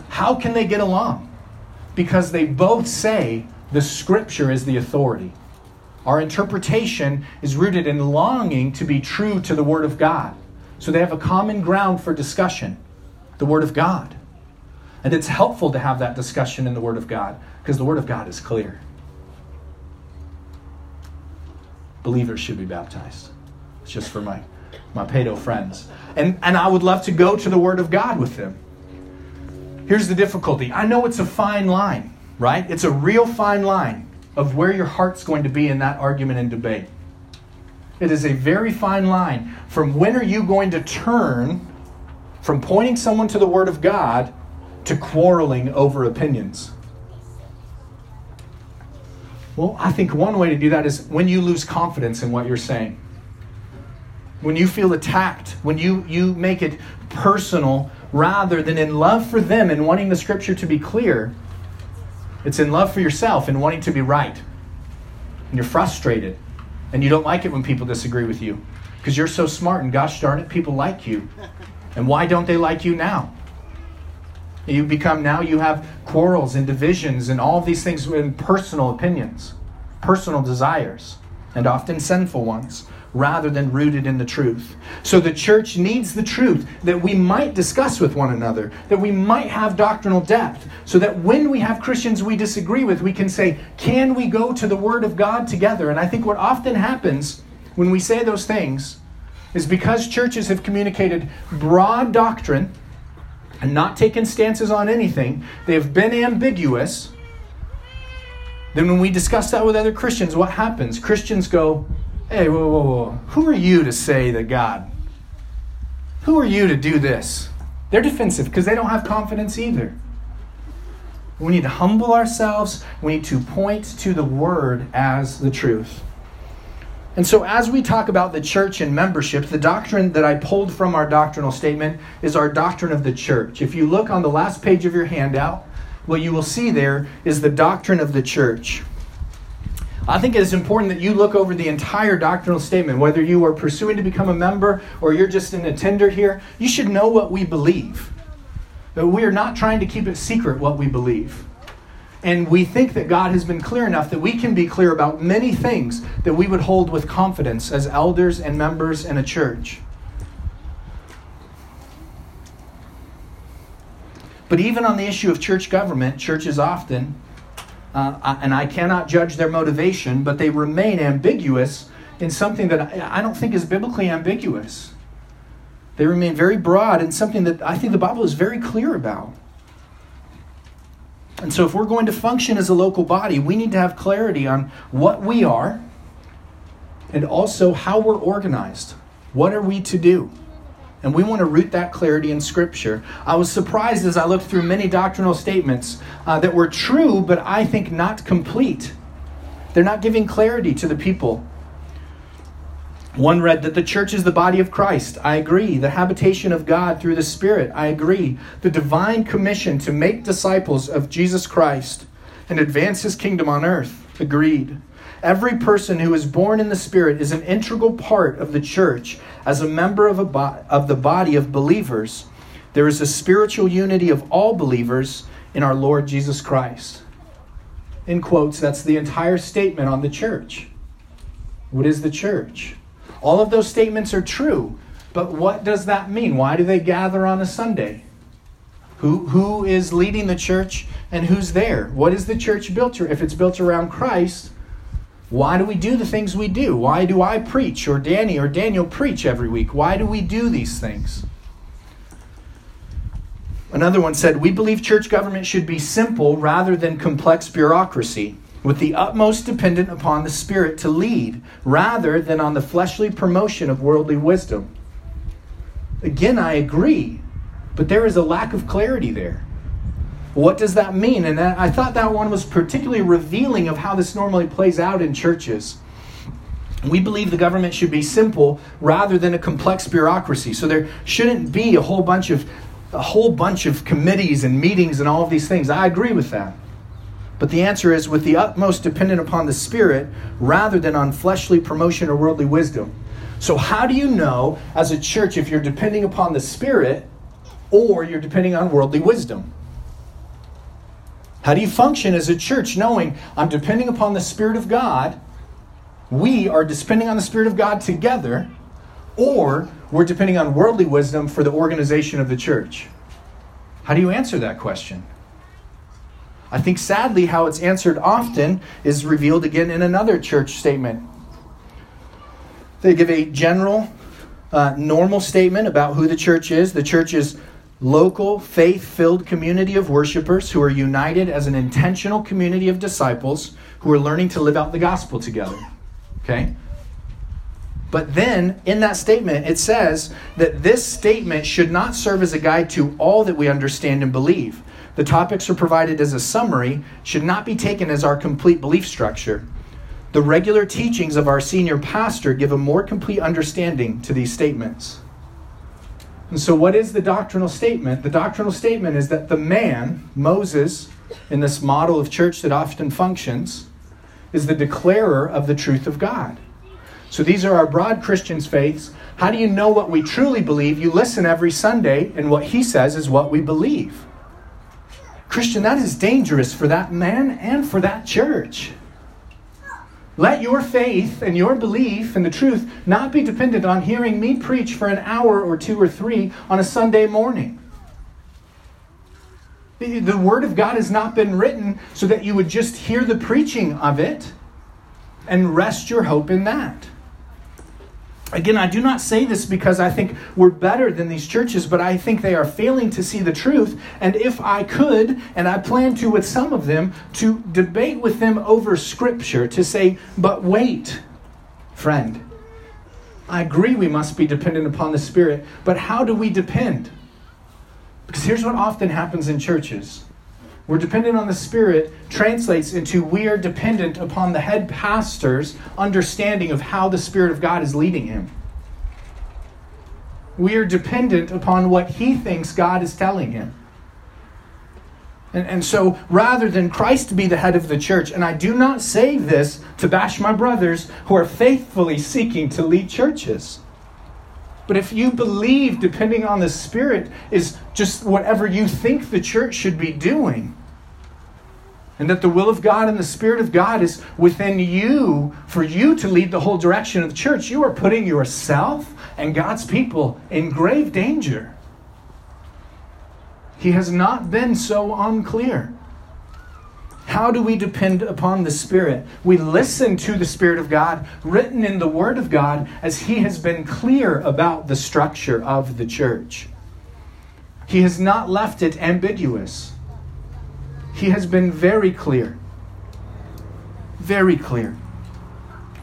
How can they get along? Because they both say the scripture is the authority. Our interpretation is rooted in longing to be true to the Word of God. So they have a common ground for discussion the Word of God. And it's helpful to have that discussion in the Word of God because the Word of God is clear. believers should be baptized. It's just for my, my pedo friends. And, and I would love to go to the Word of God with them. Here's the difficulty I know it's a fine line, right? It's a real fine line of where your heart's going to be in that argument and debate. It is a very fine line from when are you going to turn from pointing someone to the Word of God to quarreling over opinions. Well, I think one way to do that is when you lose confidence in what you're saying. When you feel attacked, when you, you make it personal rather than in love for them and wanting the scripture to be clear, it's in love for yourself and wanting to be right. And you're frustrated and you don't like it when people disagree with you because you're so smart and gosh darn it, people like you. And why don't they like you now? You become now, you have quarrels and divisions and all these things in personal opinions, personal desires, and often sinful ones, rather than rooted in the truth. So the church needs the truth that we might discuss with one another, that we might have doctrinal depth, so that when we have Christians we disagree with, we can say, Can we go to the Word of God together? And I think what often happens when we say those things is because churches have communicated broad doctrine and not taken stances on anything, they have been ambiguous. Then, when we discuss that with other Christians, what happens? Christians go, Hey, whoa, whoa, whoa. Who are you to say that God? Who are you to do this? They're defensive because they don't have confidence either. We need to humble ourselves. We need to point to the Word as the truth. And so, as we talk about the church and membership, the doctrine that I pulled from our doctrinal statement is our doctrine of the church. If you look on the last page of your handout, what you will see there is the doctrine of the church. I think it is important that you look over the entire doctrinal statement, whether you are pursuing to become a member or you're just an attender here. You should know what we believe. We are not trying to keep it secret what we believe. And we think that God has been clear enough that we can be clear about many things that we would hold with confidence as elders and members in a church. But even on the issue of church government, churches often, uh, and I cannot judge their motivation, but they remain ambiguous in something that I don't think is biblically ambiguous. They remain very broad in something that I think the Bible is very clear about. And so, if we're going to function as a local body, we need to have clarity on what we are and also how we're organized. What are we to do? And we want to root that clarity in Scripture. I was surprised as I looked through many doctrinal statements uh, that were true, but I think not complete. They're not giving clarity to the people one read that the church is the body of Christ. I agree. The habitation of God through the Spirit. I agree. The divine commission to make disciples of Jesus Christ and advance his kingdom on earth. Agreed. Every person who is born in the Spirit is an integral part of the church as a member of, a bo- of the body of believers. There is a spiritual unity of all believers in our Lord Jesus Christ. In quotes, that's the entire statement on the church. What is the church? All of those statements are true. But what does that mean? Why do they gather on a Sunday? Who, who is leading the church and who's there? What is the church built? If it's built around Christ, why do we do the things we do? Why do I preach or Danny or Daniel preach every week? Why do we do these things? Another one said, We believe church government should be simple rather than complex bureaucracy with the utmost dependent upon the Spirit to lead, rather than on the fleshly promotion of worldly wisdom. Again, I agree, but there is a lack of clarity there. What does that mean? And I thought that one was particularly revealing of how this normally plays out in churches. We believe the government should be simple rather than a complex bureaucracy. So there shouldn't be a whole bunch of a whole bunch of committees and meetings and all of these things. I agree with that. But the answer is with the utmost dependent upon the Spirit rather than on fleshly promotion or worldly wisdom. So, how do you know as a church if you're depending upon the Spirit or you're depending on worldly wisdom? How do you function as a church knowing I'm depending upon the Spirit of God? We are depending on the Spirit of God together, or we're depending on worldly wisdom for the organization of the church? How do you answer that question? I think sadly, how it's answered often is revealed again in another church statement. They give a general, uh, normal statement about who the church is. The church is local, faith filled community of worshipers who are united as an intentional community of disciples who are learning to live out the gospel together. Okay? But then in that statement, it says that this statement should not serve as a guide to all that we understand and believe. The topics are provided as a summary, should not be taken as our complete belief structure. The regular teachings of our senior pastor give a more complete understanding to these statements. And so, what is the doctrinal statement? The doctrinal statement is that the man, Moses, in this model of church that often functions, is the declarer of the truth of God. So, these are our broad Christian's faiths. How do you know what we truly believe? You listen every Sunday, and what he says is what we believe. Christian, that is dangerous for that man and for that church. Let your faith and your belief in the truth not be dependent on hearing me preach for an hour or two or three on a Sunday morning. The Word of God has not been written so that you would just hear the preaching of it and rest your hope in that. Again, I do not say this because I think we're better than these churches, but I think they are failing to see the truth. And if I could, and I plan to with some of them, to debate with them over Scripture, to say, but wait, friend, I agree we must be dependent upon the Spirit, but how do we depend? Because here's what often happens in churches we're dependent on the Spirit translates into we are dependent upon the head pastor's understanding of how the Spirit of God is leading him. We are dependent upon what he thinks God is telling him. And, and so, rather than Christ be the head of the church, and I do not say this to bash my brothers who are faithfully seeking to lead churches. But if you believe depending on the Spirit is just whatever you think the church should be doing, and that the will of God and the Spirit of God is within you for you to lead the whole direction of the church, you are putting yourself and God's people in grave danger. He has not been so unclear. How do we depend upon the Spirit? We listen to the Spirit of God written in the Word of God as He has been clear about the structure of the church. He has not left it ambiguous. He has been very clear. Very clear.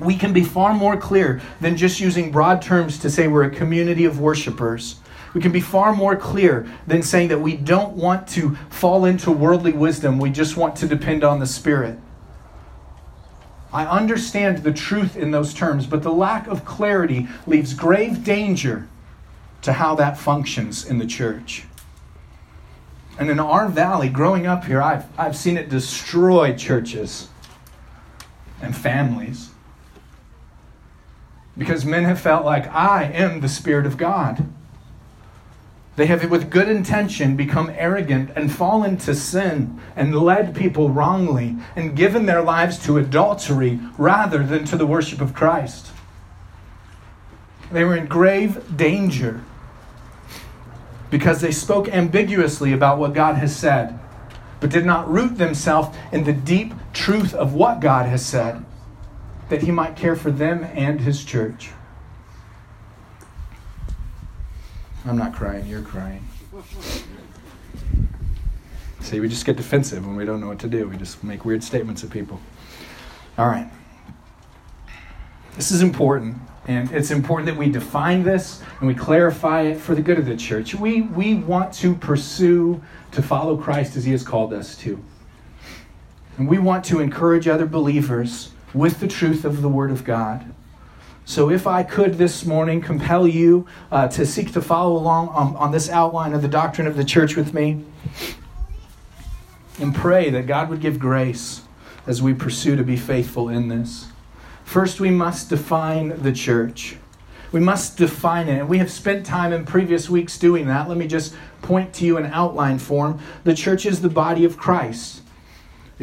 We can be far more clear than just using broad terms to say we're a community of worshipers we can be far more clear than saying that we don't want to fall into worldly wisdom, we just want to depend on the Spirit. I understand the truth in those terms, but the lack of clarity leaves grave danger to how that functions in the church. And in our valley, growing up here, I've, I've seen it destroy churches and families. Because men have felt like, I am the Spirit of God. They have, with good intention, become arrogant and fallen to sin and led people wrongly and given their lives to adultery rather than to the worship of Christ. They were in grave danger because they spoke ambiguously about what God has said, but did not root themselves in the deep truth of what God has said, that He might care for them and His church. I'm not crying, you're crying. See, we just get defensive when we don't know what to do. We just make weird statements at people. All right. This is important, and it's important that we define this and we clarify it for the good of the church. We, we want to pursue to follow Christ as He has called us to. And we want to encourage other believers with the truth of the Word of God. So, if I could this morning compel you uh, to seek to follow along on, on this outline of the doctrine of the church with me, and pray that God would give grace as we pursue to be faithful in this. First, we must define the church. We must define it. And we have spent time in previous weeks doing that. Let me just point to you in outline form. The church is the body of Christ.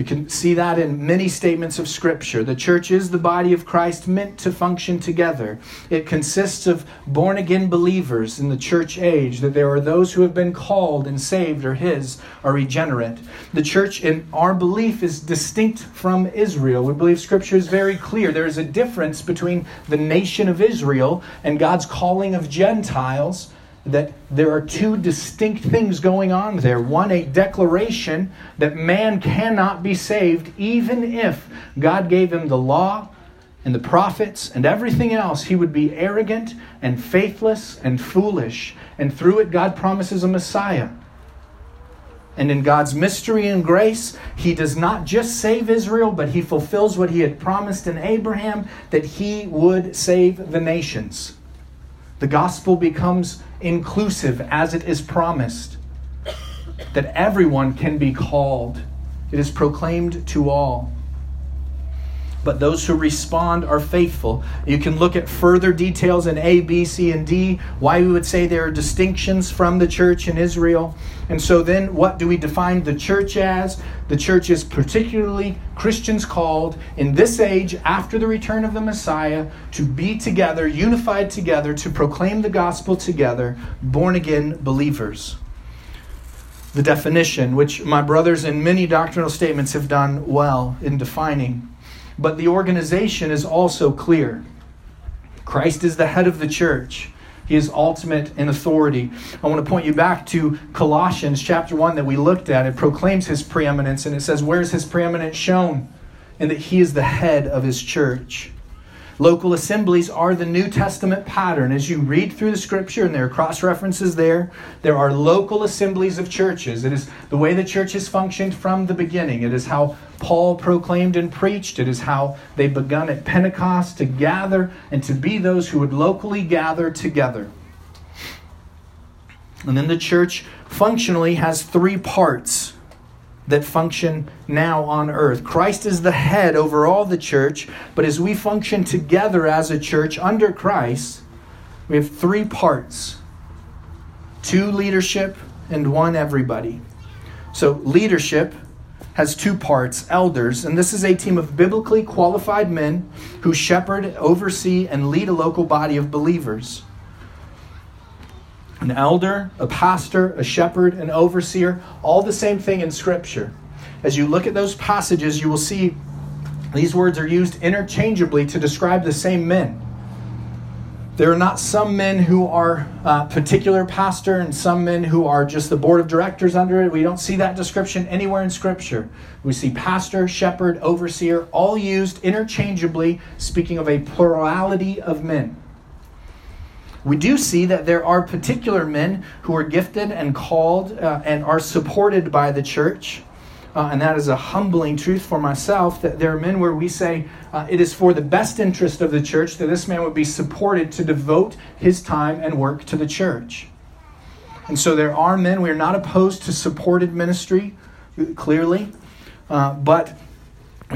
You can see that in many statements of Scripture. The church is the body of Christ meant to function together. It consists of born again believers in the church age, that there are those who have been called and saved or His are regenerate. The church, in our belief, is distinct from Israel. We believe Scripture is very clear. There is a difference between the nation of Israel and God's calling of Gentiles that there are two distinct things going on there. One, a declaration that man cannot be saved even if God gave him the law and the prophets and everything else. He would be arrogant and faithless and foolish. And through it, God promises a Messiah. And in God's mystery and grace, He does not just save Israel, but He fulfills what He had promised in Abraham that He would save the nations. The gospel becomes inclusive as it is promised, that everyone can be called. It is proclaimed to all. But those who respond are faithful. You can look at further details in A, B, C, and D, why we would say there are distinctions from the church in Israel. And so then, what do we define the church as? The church is particularly Christians called in this age, after the return of the Messiah, to be together, unified together, to proclaim the gospel together, born again believers. The definition, which my brothers in many doctrinal statements have done well in defining, but the organization is also clear. Christ is the head of the church. He is ultimate in authority. I want to point you back to Colossians chapter 1 that we looked at. It proclaims his preeminence and it says, Where's his preeminence shown? And that he is the head of his church. Local assemblies are the New Testament pattern. As you read through the scripture, and there are cross references there, there are local assemblies of churches. It is the way the church has functioned from the beginning. It is how Paul proclaimed and preached. It is how they begun at Pentecost to gather and to be those who would locally gather together. And then the church functionally has three parts that function now on earth. Christ is the head over all the church, but as we function together as a church under Christ, we have three parts two leadership and one everybody. So, leadership has two parts elders, and this is a team of biblically qualified men who shepherd, oversee, and lead a local body of believers an elder, a pastor, a shepherd, an overseer, all the same thing in Scripture. As you look at those passages, you will see these words are used interchangeably to describe the same men. There are not some men who are a particular pastor and some men who are just the board of directors under it. We don't see that description anywhere in Scripture. We see pastor, shepherd, overseer, all used interchangeably, speaking of a plurality of men. We do see that there are particular men who are gifted and called uh, and are supported by the church. Uh, and that is a humbling truth for myself that there are men where we say uh, it is for the best interest of the church that this man would be supported to devote his time and work to the church. And so there are men, we are not opposed to supported ministry, clearly, uh, but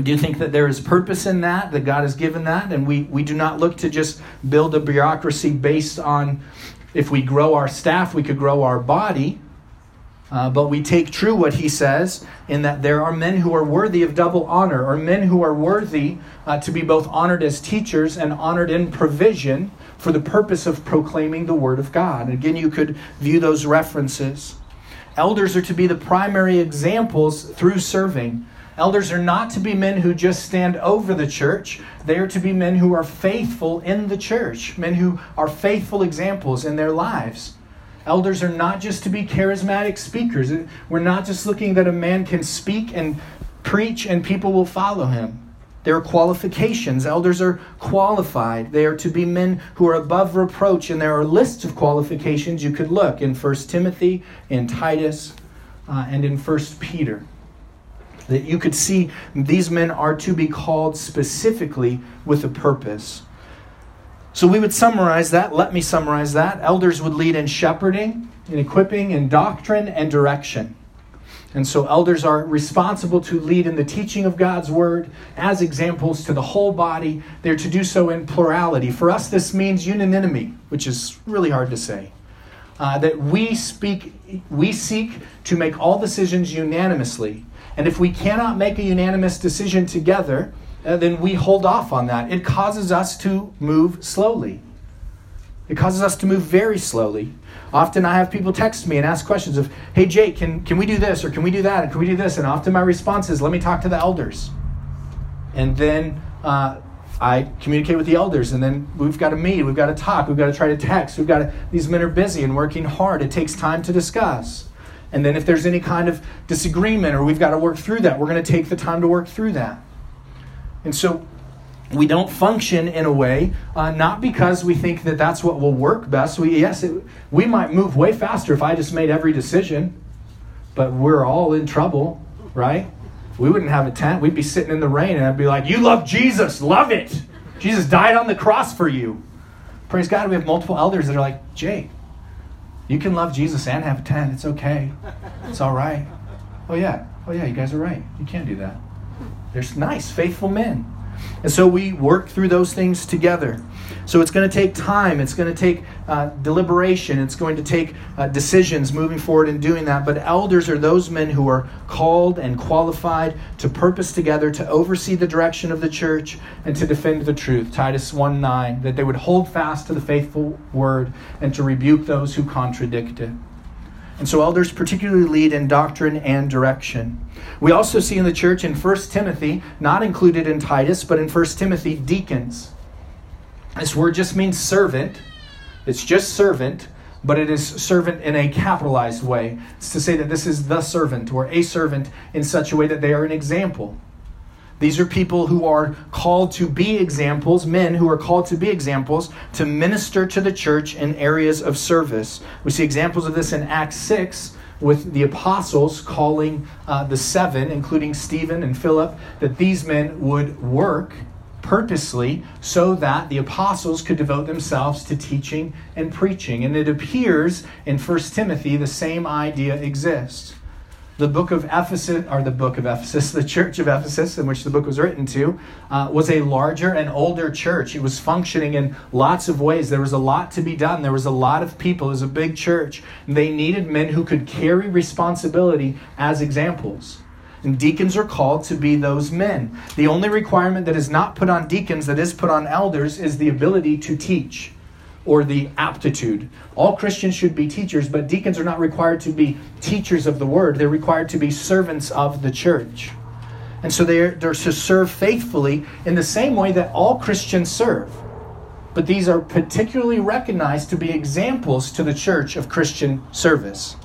do think that there is purpose in that, that God has given that, and we, we do not look to just build a bureaucracy based on if we grow our staff, we could grow our body. Uh, but we take true what he says in that there are men who are worthy of double honor, or men who are worthy uh, to be both honored as teachers and honored in provision for the purpose of proclaiming the word of God. And again, you could view those references. Elders are to be the primary examples through serving Elders are not to be men who just stand over the church. They are to be men who are faithful in the church, men who are faithful examples in their lives. Elders are not just to be charismatic speakers. We're not just looking that a man can speak and preach and people will follow him. There are qualifications. Elders are qualified. They are to be men who are above reproach, and there are lists of qualifications you could look in 1 Timothy, in Titus, uh, and in 1 Peter. That you could see these men are to be called specifically with a purpose. So we would summarize that. Let me summarize that. Elders would lead in shepherding, in equipping, in doctrine, and direction. And so elders are responsible to lead in the teaching of God's word as examples to the whole body. They're to do so in plurality. For us, this means unanimity, which is really hard to say. Uh, that we speak, we seek to make all decisions unanimously And if we cannot make a unanimous decision together, uh, then we hold off on that. It causes us to move slowly. It causes us to move very slowly. Often I have people text me and ask questions of, hey, Jake, can, can we do this or can we do that and can we do this? And often my response is, let me talk to the elders. And then uh, I communicate with the elders, and then we've got to meet, we've got to talk, we've got to try to text, we've got to, these men are busy and working hard. It takes time to discuss. And then if there's any kind of disagreement or we've got to work through that, we're going to take the time to work through that. And so we don't function in a way uh, not because we think that that's what will work best. We yes, it, we might move way faster if I just made every decision, but we're all in trouble, right? We wouldn't have a tent. We'd be sitting in the rain, and I'd be like, "You love Jesus, love it. Jesus died on the cross for you." Praise God. We have multiple elders that are like, "Jay, you can love Jesus and have a tent. It's okay. It's all right." Oh yeah. Oh yeah. You guys are right. You can't do that. There's nice, faithful men. And so we work through those things together. So it's going to take time, it's going to take uh, deliberation, it's going to take uh, decisions moving forward in doing that. But elders are those men who are called and qualified to purpose together to oversee the direction of the church and to defend the truth. Titus 1 9, that they would hold fast to the faithful word and to rebuke those who contradict it. And so elders particularly lead in doctrine and direction. We also see in the church in 1 Timothy, not included in Titus, but in 1 Timothy, deacons. This word just means servant. It's just servant, but it is servant in a capitalized way. It's to say that this is the servant or a servant in such a way that they are an example. These are people who are called to be examples, men who are called to be examples, to minister to the church in areas of service. We see examples of this in Acts 6 with the apostles calling uh, the seven, including Stephen and Philip, that these men would work purposely so that the apostles could devote themselves to teaching and preaching. And it appears in 1 Timothy the same idea exists the book of Ephesus, or the book of Ephesus, the church of Ephesus, in which the book was written to, uh, was a larger and older church. It was functioning in lots of ways. There was a lot to be done. There was a lot of people. It was a big church. They needed men who could carry responsibility as examples. And deacons are called to be those men. The only requirement that is not put on deacons, that is put on elders, is the ability to teach or the aptitude. All Christians should be teachers, but deacons are not required to be teachers of the word. They're required to be servants of the church. And so they're, they're to serve faithfully in the same way that all Christians serve. But these are particularly recognized to be examples to the church of Christian service.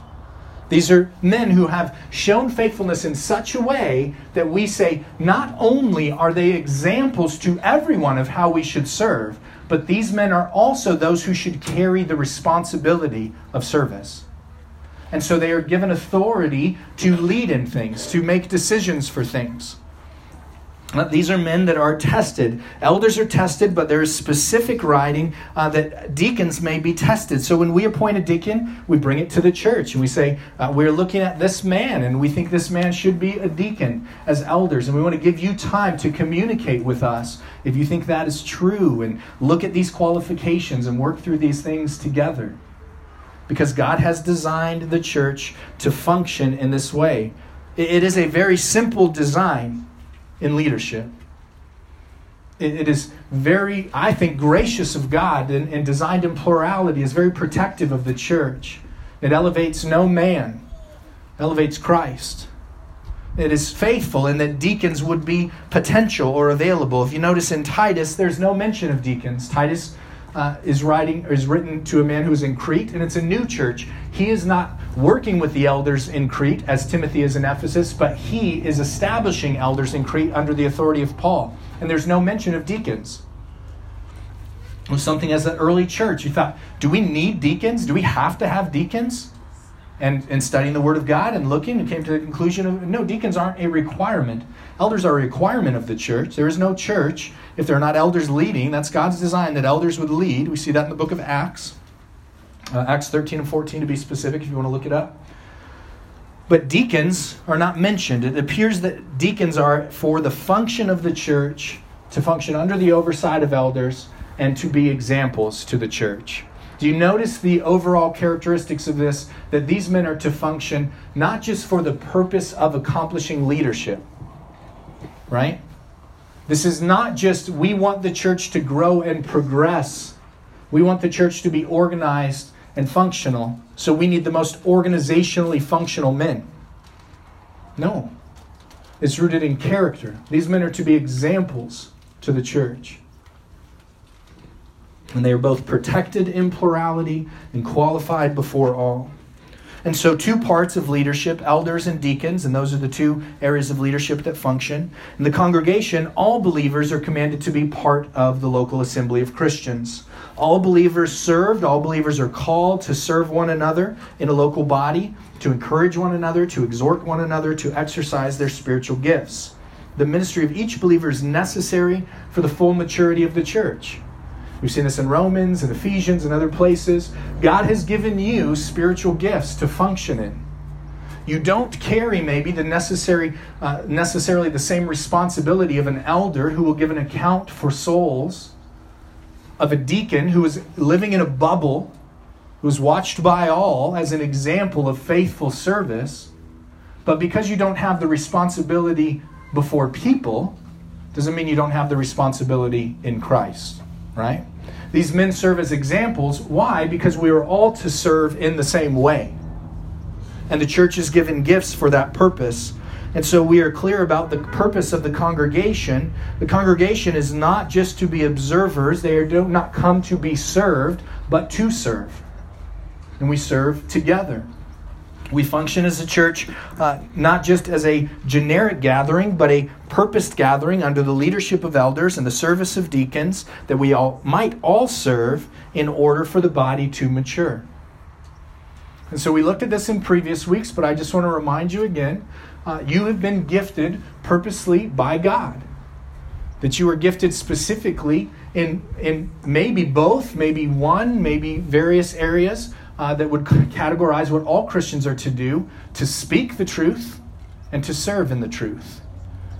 These are men who have shown faithfulness in such a way that we say not only are they examples to everyone of how we should serve, but these men are also those who should carry the responsibility of service. And so they are given authority to lead in things, to make decisions for things. These are men that are tested. Elders are tested, but there is specific writing uh, that deacons may be tested. So when we appoint a deacon, we bring it to the church and we say, uh, We're looking at this man and we think this man should be a deacon as elders. And we want to give you time to communicate with us if you think that is true and look at these qualifications and work through these things together. Because God has designed the church to function in this way. It is a very simple design in leadership. It, it is very, I think, gracious of God and, and designed in plurality, is very protective of the church. It elevates no man, elevates Christ. It is faithful in that deacons would be potential or available. If you notice in Titus, there's no mention of deacons. Titus uh, is writing is written to a man who's in Crete, and it's a new church. He is not working with the elders in Crete as Timothy is in Ephesus, but he is establishing elders in Crete under the authority of Paul. And there's no mention of deacons. It was something as an early church. You thought, do we need deacons? Do we have to have deacons? And, and studying the Word of God and looking, and came to the conclusion of no, deacons aren't a requirement. Elders are a requirement of the church. There is no church if there are not elders leading. That's God's design that elders would lead. We see that in the book of Acts. Uh, Acts 13 and 14 to be specific, if you want to look it up. But deacons are not mentioned. It appears that deacons are for the function of the church, to function under the oversight of elders, and to be examples to the church. Do you notice the overall characteristics of this? That these men are to function not just for the purpose of accomplishing leadership, right? This is not just we want the church to grow and progress. We want the church to be organized and functional, so we need the most organizationally functional men. No. It's rooted in character. These men are to be examples to the church. And they are both protected in plurality and qualified before all. And so, two parts of leadership, elders and deacons, and those are the two areas of leadership that function. In the congregation, all believers are commanded to be part of the local assembly of Christians. All believers served, all believers are called to serve one another in a local body, to encourage one another, to exhort one another, to exercise their spiritual gifts. The ministry of each believer is necessary for the full maturity of the church. We've seen this in Romans and Ephesians and other places. God has given you spiritual gifts to function in. You don't carry maybe the necessary, uh, necessarily the same responsibility of an elder who will give an account for souls, of a deacon who is living in a bubble, who's watched by all as an example of faithful service. But because you don't have the responsibility before people, doesn't mean you don't have the responsibility in Christ right? These men serve as examples. Why? Because we are all to serve in the same way. And the church is given gifts for that purpose. And so we are clear about the purpose of the congregation. The congregation is not just to be observers, they do not come to be served, but to serve. And we serve together. We function as a church uh, not just as a generic gathering, but a purposed gathering under the leadership of elders and the service of deacons that we all might all serve in order for the body to mature. And so we looked at this in previous weeks, but I just want to remind you again uh, you have been gifted purposely by God. That you are gifted specifically in, in maybe both, maybe one, maybe various areas uh, that would categorize what all Christians are to do to speak the truth and to serve in the truth.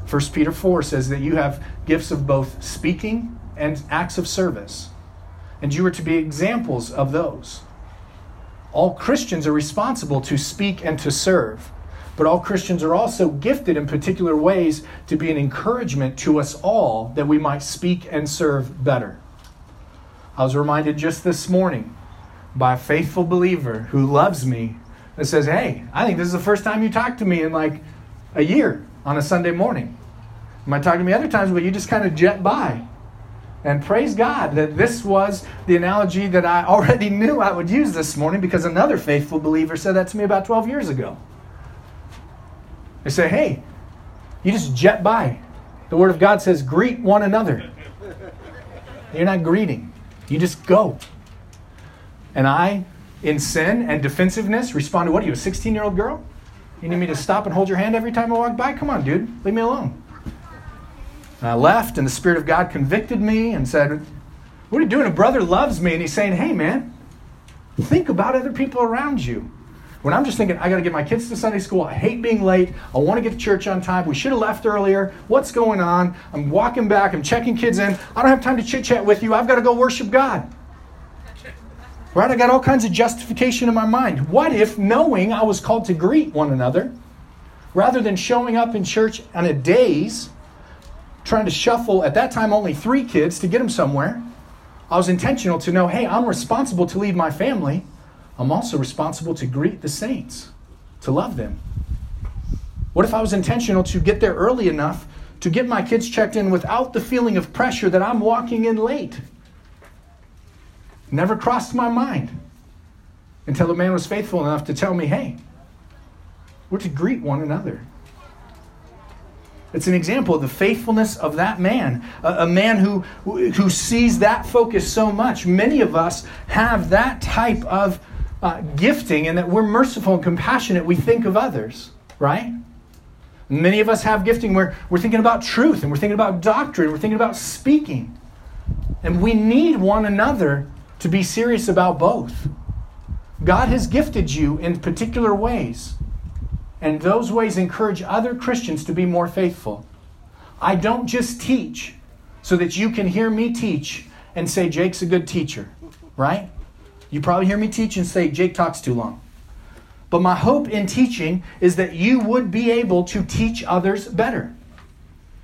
1 Peter 4 says that you have gifts of both speaking and acts of service, and you are to be examples of those. All Christians are responsible to speak and to serve, but all Christians are also gifted in particular ways to be an encouragement to us all that we might speak and serve better. I was reminded just this morning by a faithful believer who loves me that says, Hey, I think this is the first time you talked to me in like a year on a Sunday morning. You might talk to me other times, but you just kind of jet by. And praise God that this was the analogy that I already knew I would use this morning because another faithful believer said that to me about 12 years ago. They say, Hey, you just jet by. The Word of God says, Greet one another. You're not greeting, you just go. And I, in sin and defensiveness, responded, What are you, a 16 year old girl? You need me to stop and hold your hand every time I walk by? Come on, dude, leave me alone. And I left, and the Spirit of God convicted me and said, What are you doing? A brother loves me, and he's saying, Hey, man, think about other people around you. When I'm just thinking, I got to get my kids to Sunday school, I hate being late, I want to get to church on time, we should have left earlier, what's going on? I'm walking back, I'm checking kids in, I don't have time to chit chat with you, I've got to go worship God. Right? I got all kinds of justification in my mind. What if, knowing I was called to greet one another, rather than showing up in church on a daze, trying to shuffle, at that time, only three kids to get them somewhere, I was intentional to know hey, I'm responsible to lead my family. I'm also responsible to greet the saints, to love them. What if I was intentional to get there early enough to get my kids checked in without the feeling of pressure that I'm walking in late? Never crossed my mind until a man was faithful enough to tell me, hey, we're to greet one another. It's an example of the faithfulness of that man, a, a, man who, who sees that focus so much. Many of us have that type of uh, gifting, and that we're merciful and compassionate. We think of others, right? Many of us have gifting where we're thinking about truth and we're thinking about doctrine, we're thinking about speaking. And we need one another to be serious about both. God has gifted you in particular ways, and those ways encourage other Christians to be more faithful. I don't just teach so that you can hear me teach and say, Jake's a good teacher, right? You probably hear me teach and say, Jake talks too long. But my hope in teaching is that you would be able to teach others better.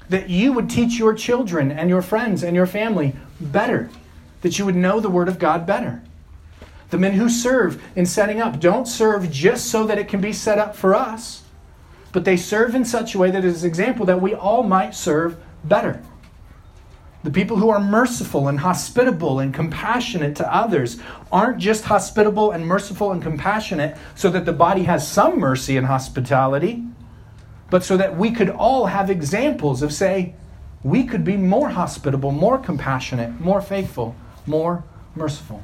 That you would teach your children and your friends and your family better. That you would know the Word of God better. The men who serve in setting up don't serve just so that it can be set up for us, but they serve in such a way that is an example that we all might serve better. The people who are merciful and hospitable and compassionate to others aren't just hospitable and merciful and compassionate so that the body has some mercy and hospitality, but so that we could all have examples of, say, we could be more hospitable, more compassionate, more faithful, more merciful.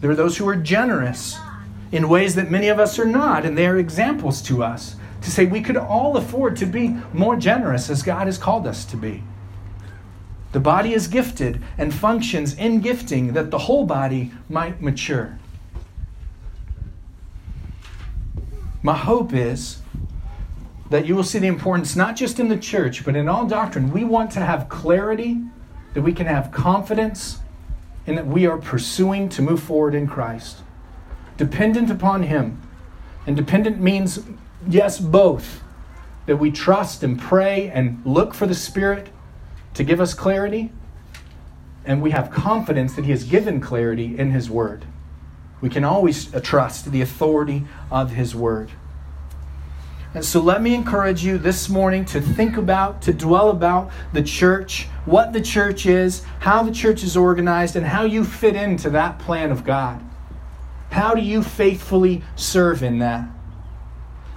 There are those who are generous in ways that many of us are not, and they are examples to us to say we could all afford to be more generous as God has called us to be. The body is gifted and functions in gifting that the whole body might mature. My hope is that you will see the importance not just in the church, but in all doctrine. We want to have clarity, that we can have confidence, and that we are pursuing to move forward in Christ. Dependent upon Him. And dependent means, yes, both. That we trust and pray and look for the Spirit to give us clarity, and we have confidence that He has given clarity in His Word. We can always uh, trust the authority of His Word. And so let me encourage you this morning to think about, to dwell about the church, what the church is, how the church is organized, and how you fit into that plan of God. How do you faithfully serve in that?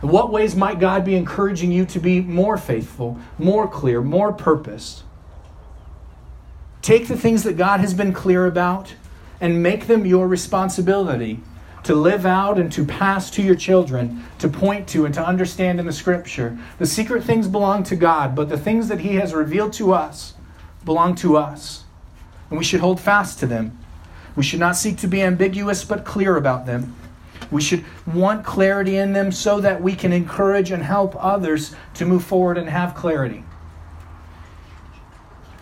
In what ways might God be encouraging you to be more faithful, more clear, more purposed? Take the things that God has been clear about and make them your responsibility to live out and to pass to your children, to point to and to understand in the scripture. The secret things belong to God, but the things that He has revealed to us belong to us. And we should hold fast to them. We should not seek to be ambiguous, but clear about them. We should want clarity in them so that we can encourage and help others to move forward and have clarity.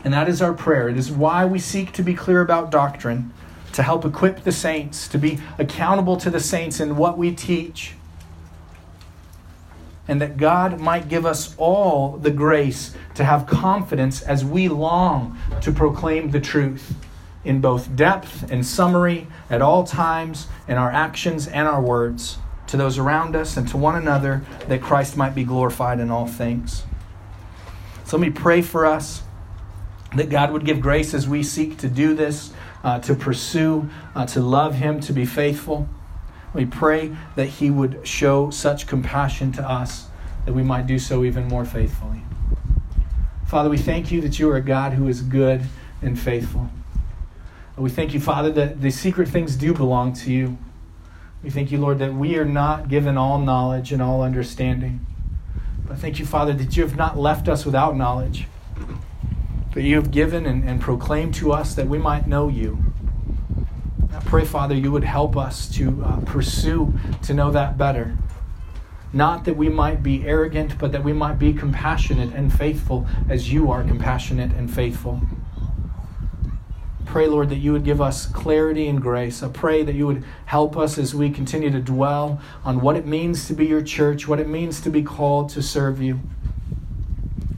And that is our prayer. It is why we seek to be clear about doctrine to help equip the saints, to be accountable to the saints in what we teach. And that God might give us all the grace to have confidence as we long to proclaim the truth in both depth and summary at all times in our actions and our words to those around us and to one another that Christ might be glorified in all things. So let me pray for us that God would give grace as we seek to do this uh, to pursue, uh, to love Him, to be faithful. We pray that He would show such compassion to us that we might do so even more faithfully. Father, we thank you that you are a God who is good and faithful. We thank you, Father, that the secret things do belong to you. We thank you, Lord, that we are not given all knowledge and all understanding. But thank you, Father, that you have not left us without knowledge that you have given and, and proclaimed to us that we might know you. I pray, Father, you would help us to uh, pursue to know that better. Not that we might be arrogant, but that we might be compassionate and faithful as you are compassionate and faithful. Pray, Lord, that you would give us clarity and grace. I pray that you would help us as we continue to dwell on what it means to be your church, what it means to be called to serve you.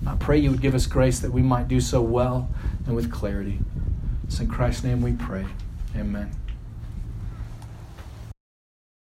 I pray you would give us grace that we might do so well and with clarity. It's in Christ's name we pray. Amen.